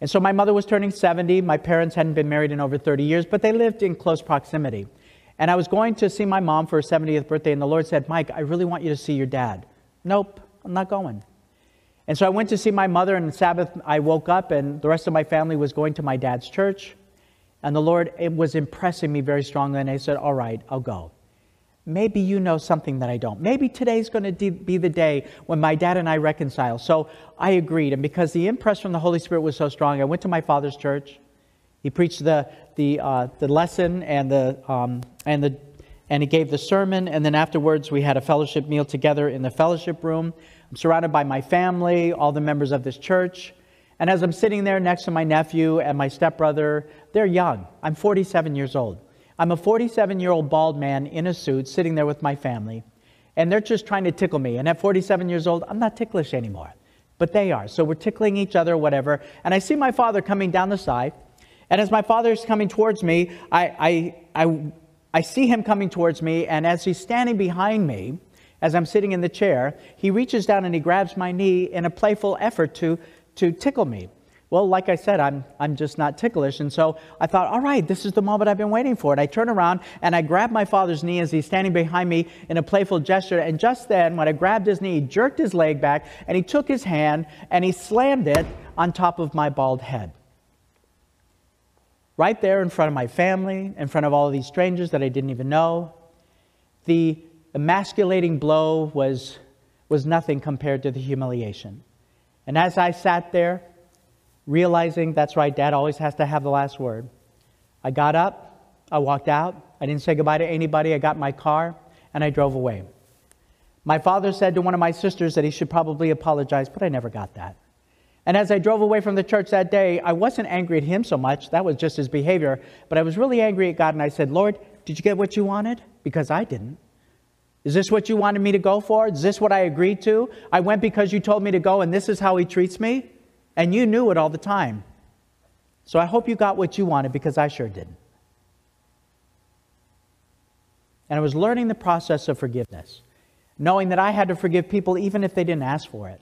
And so my mother was turning 70. My parents hadn't been married in over 30 years, but they lived in close proximity. And I was going to see my mom for her 70th birthday, and the Lord said, Mike, I really want you to see your dad. Nope, I'm not going. And so I went to see my mother, and the Sabbath, I woke up, and the rest of my family was going to my dad's church. And the Lord was impressing me very strongly, and I said, All right, I'll go. Maybe you know something that I don't. Maybe today's going to be the day when my dad and I reconcile. So I agreed. And because the impress from the Holy Spirit was so strong, I went to my father's church. He preached the, the, uh, the lesson and, the, um, and, the, and he gave the sermon. And then afterwards, we had a fellowship meal together in the fellowship room. I'm surrounded by my family, all the members of this church. And as I'm sitting there next to my nephew and my stepbrother, they're young. I'm 47 years old. I'm a 47 year old bald man in a suit sitting there with my family. And they're just trying to tickle me. And at 47 years old, I'm not ticklish anymore. But they are. So we're tickling each other, whatever. And I see my father coming down the side. And as my father is coming towards me, I, I, I, I see him coming towards me. And as he's standing behind me, as I'm sitting in the chair, he reaches down and he grabs my knee in a playful effort to, to tickle me. Well, like I said, I'm, I'm just not ticklish. And so I thought, all right, this is the moment I've been waiting for. And I turn around and I grab my father's knee as he's standing behind me in a playful gesture. And just then, when I grabbed his knee, he jerked his leg back and he took his hand and he slammed it on top of my bald head. Right there in front of my family, in front of all of these strangers that I didn't even know. The emasculating blow was, was nothing compared to the humiliation. And as I sat there, realizing that's right, dad always has to have the last word, I got up, I walked out, I didn't say goodbye to anybody, I got my car, and I drove away. My father said to one of my sisters that he should probably apologize, but I never got that. And as I drove away from the church that day, I wasn't angry at him so much. That was just his behavior. But I was really angry at God, and I said, Lord, did you get what you wanted? Because I didn't. Is this what you wanted me to go for? Is this what I agreed to? I went because you told me to go, and this is how he treats me? And you knew it all the time. So I hope you got what you wanted because I sure didn't. And I was learning the process of forgiveness, knowing that I had to forgive people even if they didn't ask for it.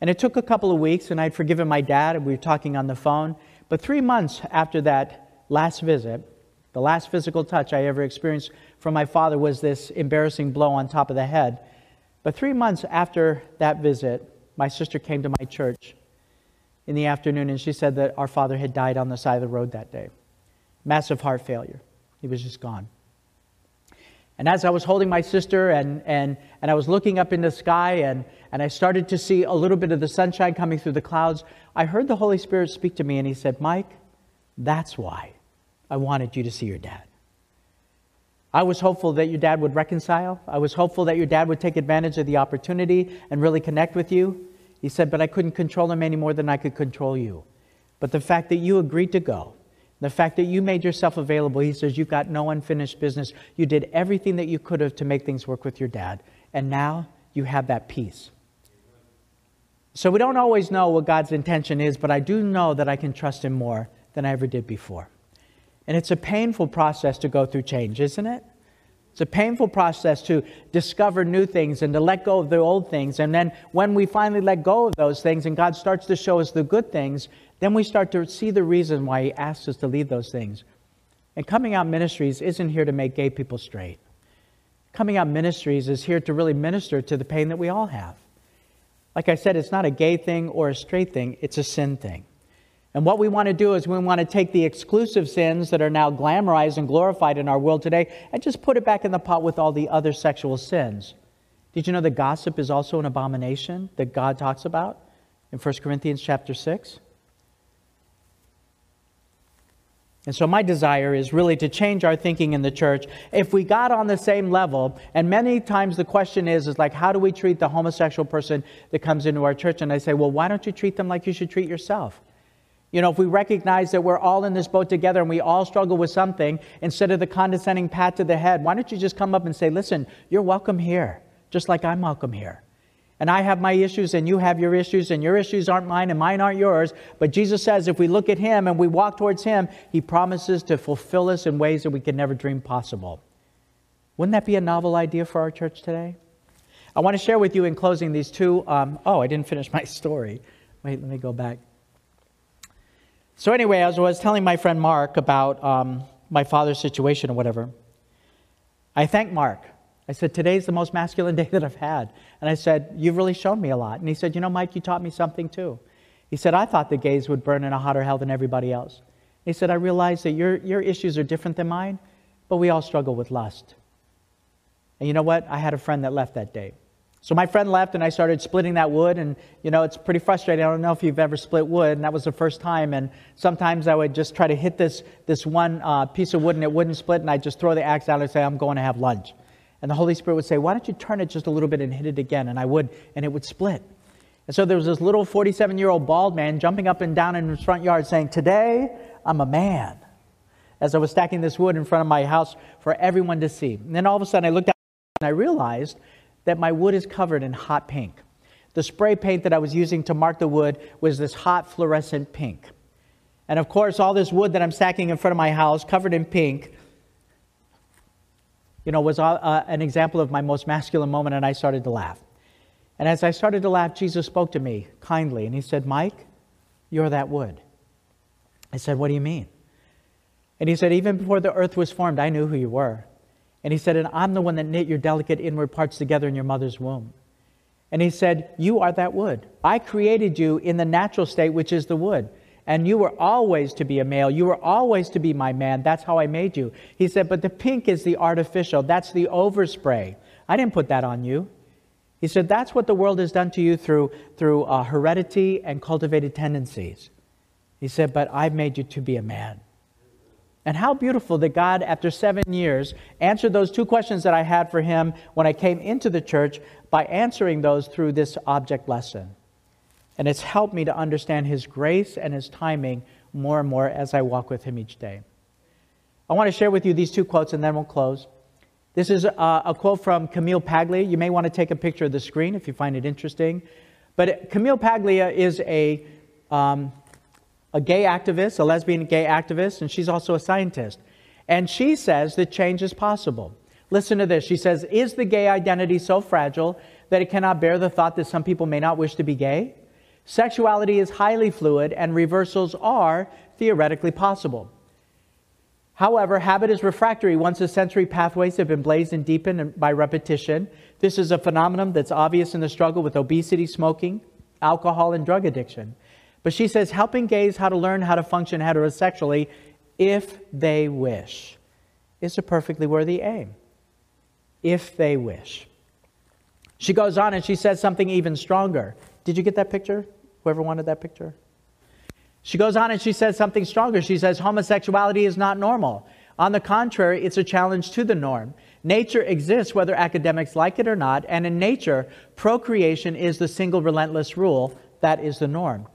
And it took a couple of weeks, and I'd forgiven my dad, and we were talking on the phone. But three months after that last visit, the last physical touch I ever experienced from my father was this embarrassing blow on top of the head. But three months after that visit, my sister came to my church in the afternoon and she said that our father had died on the side of the road that day. Massive heart failure. He was just gone. And as I was holding my sister and, and, and I was looking up in the sky and, and I started to see a little bit of the sunshine coming through the clouds, I heard the Holy Spirit speak to me and he said, Mike, that's why I wanted you to see your dad. I was hopeful that your dad would reconcile. I was hopeful that your dad would take advantage of the opportunity and really connect with you. He said, But I couldn't control him any more than I could control you. But the fact that you agreed to go, The fact that you made yourself available, he says, you've got no unfinished business. You did everything that you could have to make things work with your dad. And now you have that peace. So we don't always know what God's intention is, but I do know that I can trust him more than I ever did before. And it's a painful process to go through change, isn't it? It's a painful process to discover new things and to let go of the old things. And then when we finally let go of those things and God starts to show us the good things, then we start to see the reason why He asks us to leave those things. And Coming Out Ministries isn't here to make gay people straight. Coming Out Ministries is here to really minister to the pain that we all have. Like I said, it's not a gay thing or a straight thing, it's a sin thing. And what we want to do is we want to take the exclusive sins that are now glamorized and glorified in our world today and just put it back in the pot with all the other sexual sins. Did you know that gossip is also an abomination that God talks about in 1 Corinthians chapter 6? And so, my desire is really to change our thinking in the church. If we got on the same level, and many times the question is, is like, how do we treat the homosexual person that comes into our church? And I say, well, why don't you treat them like you should treat yourself? You know, if we recognize that we're all in this boat together and we all struggle with something, instead of the condescending pat to the head, why don't you just come up and say, listen, you're welcome here, just like I'm welcome here. And I have my issues and you have your issues, and your issues aren't mine and mine aren't yours. But Jesus says if we look at Him and we walk towards Him, He promises to fulfill us in ways that we could never dream possible. Wouldn't that be a novel idea for our church today? I want to share with you in closing these two. Um, oh, I didn't finish my *laughs* story. Wait, let me go back. So, anyway, as I was telling my friend Mark about um, my father's situation or whatever, I thanked Mark. I said, Today's the most masculine *laughs* day that I've had. And I said, You've really shown me a lot. And he said, You know, Mike, you taught me something too. He said, I thought the gays would burn in a hotter hell than everybody else. He said, I realize that your, your issues are different than mine, but we all struggle with lust. And you know what? I had a friend that left that day. So my friend left, and I started splitting that wood, and you know it's pretty frustrating. I don't know if you've ever split wood, and that was the first time. And sometimes I would just try to hit this this one uh, piece of wood, and it wouldn't split, and I'd just throw the axe out and say, "I'm going to have lunch." And the Holy Spirit would say, "Why don't you turn it just a little bit and hit it again?" And I would, and it would split. And so there was this little 47 year old bald man jumping up and down in his front yard, saying, "Today I'm a man." As I was stacking this wood in front of my house for everyone to see, and then all of a sudden I looked out and I realized that my wood is covered in hot pink. The spray paint that I was using to mark the wood was this hot fluorescent pink. And of course, all this wood that I'm stacking in front of my house, covered in pink, you know, was uh, uh, an example of my most masculine moment, and I started to laugh. And as I started to laugh, Jesus spoke to me kindly, and he said, Mike, you're that wood. I said, What do you mean? And he said, Even before the earth was formed, I knew who you were. And he said, And I'm the one that knit your delicate inward parts together in your mother's womb. And he said, You are that wood. I created you in the natural state, which is the wood. And you were always to be a male. You were always to be my man. That's how I made you. He said, But the pink is the artificial. That's the overspray. I didn't put that on you. He said, That's what the world has done to you through, through uh, heredity and cultivated tendencies. He said, But I've made you to be a man. And how beautiful that God, after seven years, answered those two questions that I had for him when I came into the church by answering those through this object lesson. And it's helped me to understand his grace and his timing more and more as I walk with him each day. I want to share with you these two quotes and then we'll close. This is a, a quote from Camille Paglia. You may want to take a picture of the screen if you find it interesting. But Camille Paglia is a um, a gay activist, a lesbian gay activist, and she's also a scientist. And she says that change is possible. Listen to this. She says, Is the gay identity so fragile that it cannot bear the thought that some people may not wish to be gay? Sexuality is highly fluid, and reversals are theoretically possible. However, habit is refractory once the sensory pathways have been blazed and deepened by repetition. This is a phenomenon that's obvious in the struggle with obesity, smoking, alcohol, and drug addiction. But she says helping gays how to learn how to function heterosexually if they wish is a perfectly worthy aim. If they wish. She goes on and she says something even stronger. Did you get that picture? Whoever wanted that picture? She goes on and she says something stronger. She says homosexuality is not normal. On the contrary, it's a challenge to the norm. Nature exists whether academics like it or not, and in nature, procreation is the single relentless rule. That is the norm.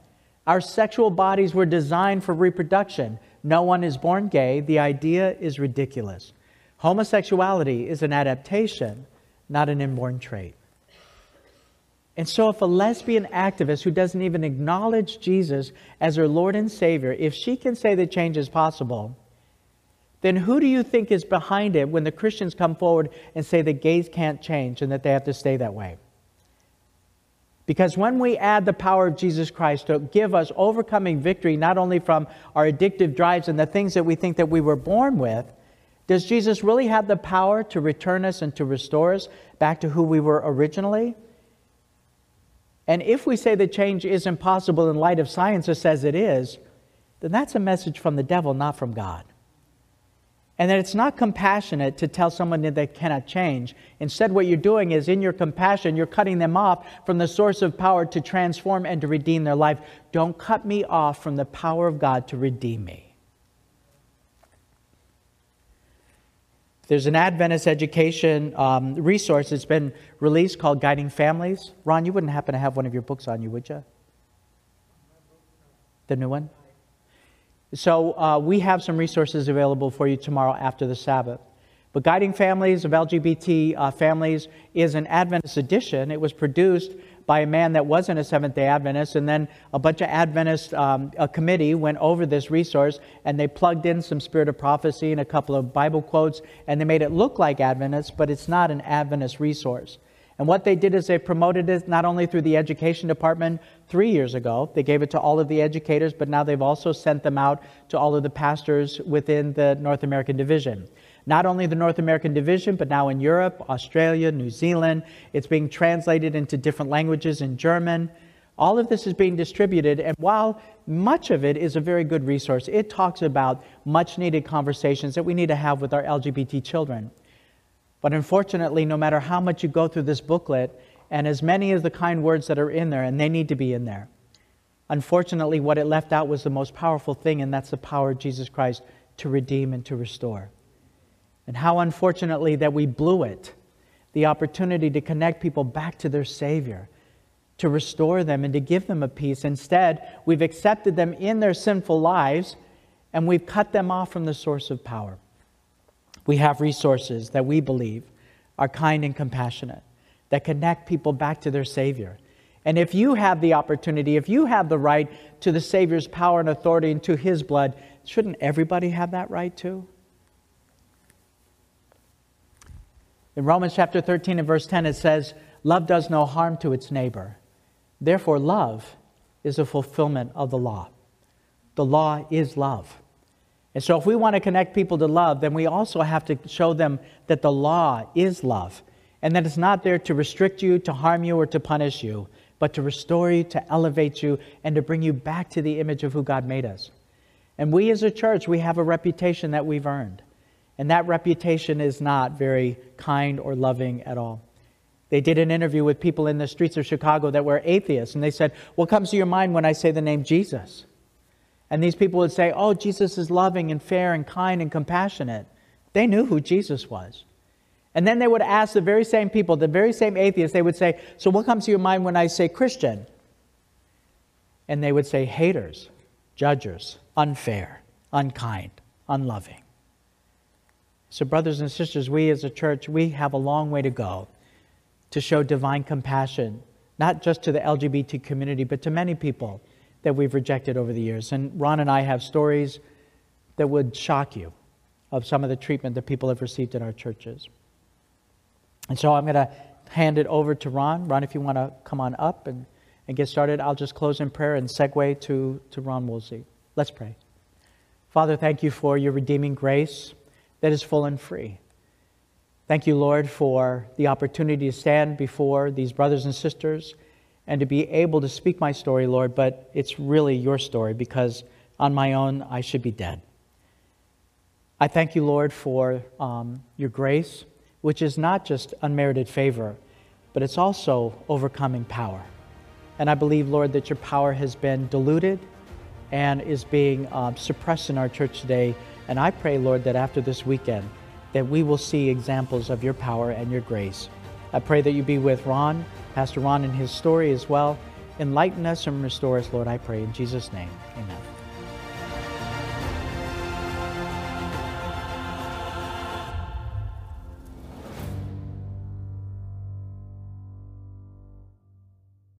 Our sexual bodies were designed for reproduction. No one is born gay. The idea is ridiculous. Homosexuality is an adaptation, not an inborn trait. And so, if a lesbian activist who doesn't even acknowledge Jesus as her Lord and Savior, if she can say that change is possible, then who do you think is behind it when the Christians come forward and say that gays can't change and that they have to stay that way? Because when we add the power of Jesus Christ to give us overcoming victory, not only from our addictive drives and the things that we think that we were born with, does Jesus really have the power to return us and to restore us back to who we were originally? And if we say that change is impossible in light of science that says it is, then that's a message from the devil, not from God. And that it's not compassionate to tell someone that they cannot change. Instead, what you're doing is in your compassion, you're cutting them off from the source of power to transform and to redeem their life. Don't cut me off from the power of God to redeem me. There's an Adventist education um, resource that's been released called Guiding Families. Ron, you wouldn't happen to have one of your books on you, would you? The new one? So uh, we have some resources available for you tomorrow after the Sabbath. But Guiding Families of LGBT uh, Families is an Adventist edition. It was produced by a man that wasn't a Seventh day Adventist, and then a bunch of Adventist um, a committee went over this resource and they plugged in some spirit of prophecy and a couple of Bible quotes, and they made it look like Adventist, but it's not an Adventist resource. And what they did is they promoted it not only through the education department three years ago, they gave it to all of the educators, but now they've also sent them out to all of the pastors within the North American division. Not only the North American division, but now in Europe, Australia, New Zealand. It's being translated into different languages in German. All of this is being distributed, and while much of it is a very good resource, it talks about much needed conversations that we need to have with our LGBT children. But unfortunately, no matter how much you go through this booklet, and as many as the kind words that are in there, and they need to be in there, unfortunately, what it left out was the most powerful thing, and that's the power of Jesus Christ to redeem and to restore. And how unfortunately that we blew it the opportunity to connect people back to their Savior, to restore them, and to give them a peace. Instead, we've accepted them in their sinful lives and we've cut them off from the source of power. We have resources that we believe are kind and compassionate, that connect people back to their Savior. And if you have the opportunity, if you have the right to the Savior's power and authority and to His blood, shouldn't everybody have that right too? In Romans chapter 13 and verse 10, it says, Love does no harm to its neighbor. Therefore, love is a fulfillment of the law. The law is love. And so, if we want to connect people to love, then we also have to show them that the law is love and that it's not there to restrict you, to harm you, or to punish you, but to restore you, to elevate you, and to bring you back to the image of who God made us. And we as a church, we have a reputation that we've earned. And that reputation is not very kind or loving at all. They did an interview with people in the streets of Chicago that were atheists, and they said, What comes to your mind when I say the name Jesus? And these people would say, Oh, Jesus is loving and fair and kind and compassionate. They knew who Jesus was. And then they would ask the very same people, the very same atheists, they would say, So what comes to your mind when I say Christian? And they would say, Haters, judgers, unfair, unkind, unloving. So, brothers and sisters, we as a church, we have a long way to go to show divine compassion, not just to the LGBT community, but to many people that we've rejected over the years. And Ron and I have stories that would shock you of some of the treatment that people have received in our churches. And so I'm going to hand it over to Ron. Ron, if you want to come on up and, and get started, I'll just close in prayer and segue to, to Ron Woolsey. Let's pray. Father, thank you for your redeeming grace that is full and free. Thank you, Lord, for the opportunity to stand before these brothers and sisters and to be able to speak my story, Lord, but it's really your story because on my own I should be dead. I thank you, Lord, for um, your grace, which is not just unmerited favor, but it's also overcoming power. And I believe, Lord, that your power has been diluted and is being uh, suppressed in our church today. And I pray, Lord, that after this weekend, that we will see examples of your power and your grace. I pray that you be with Ron Pastor Ron and his story as well. Enlighten us and restore us, Lord, I pray. In Jesus' name, amen.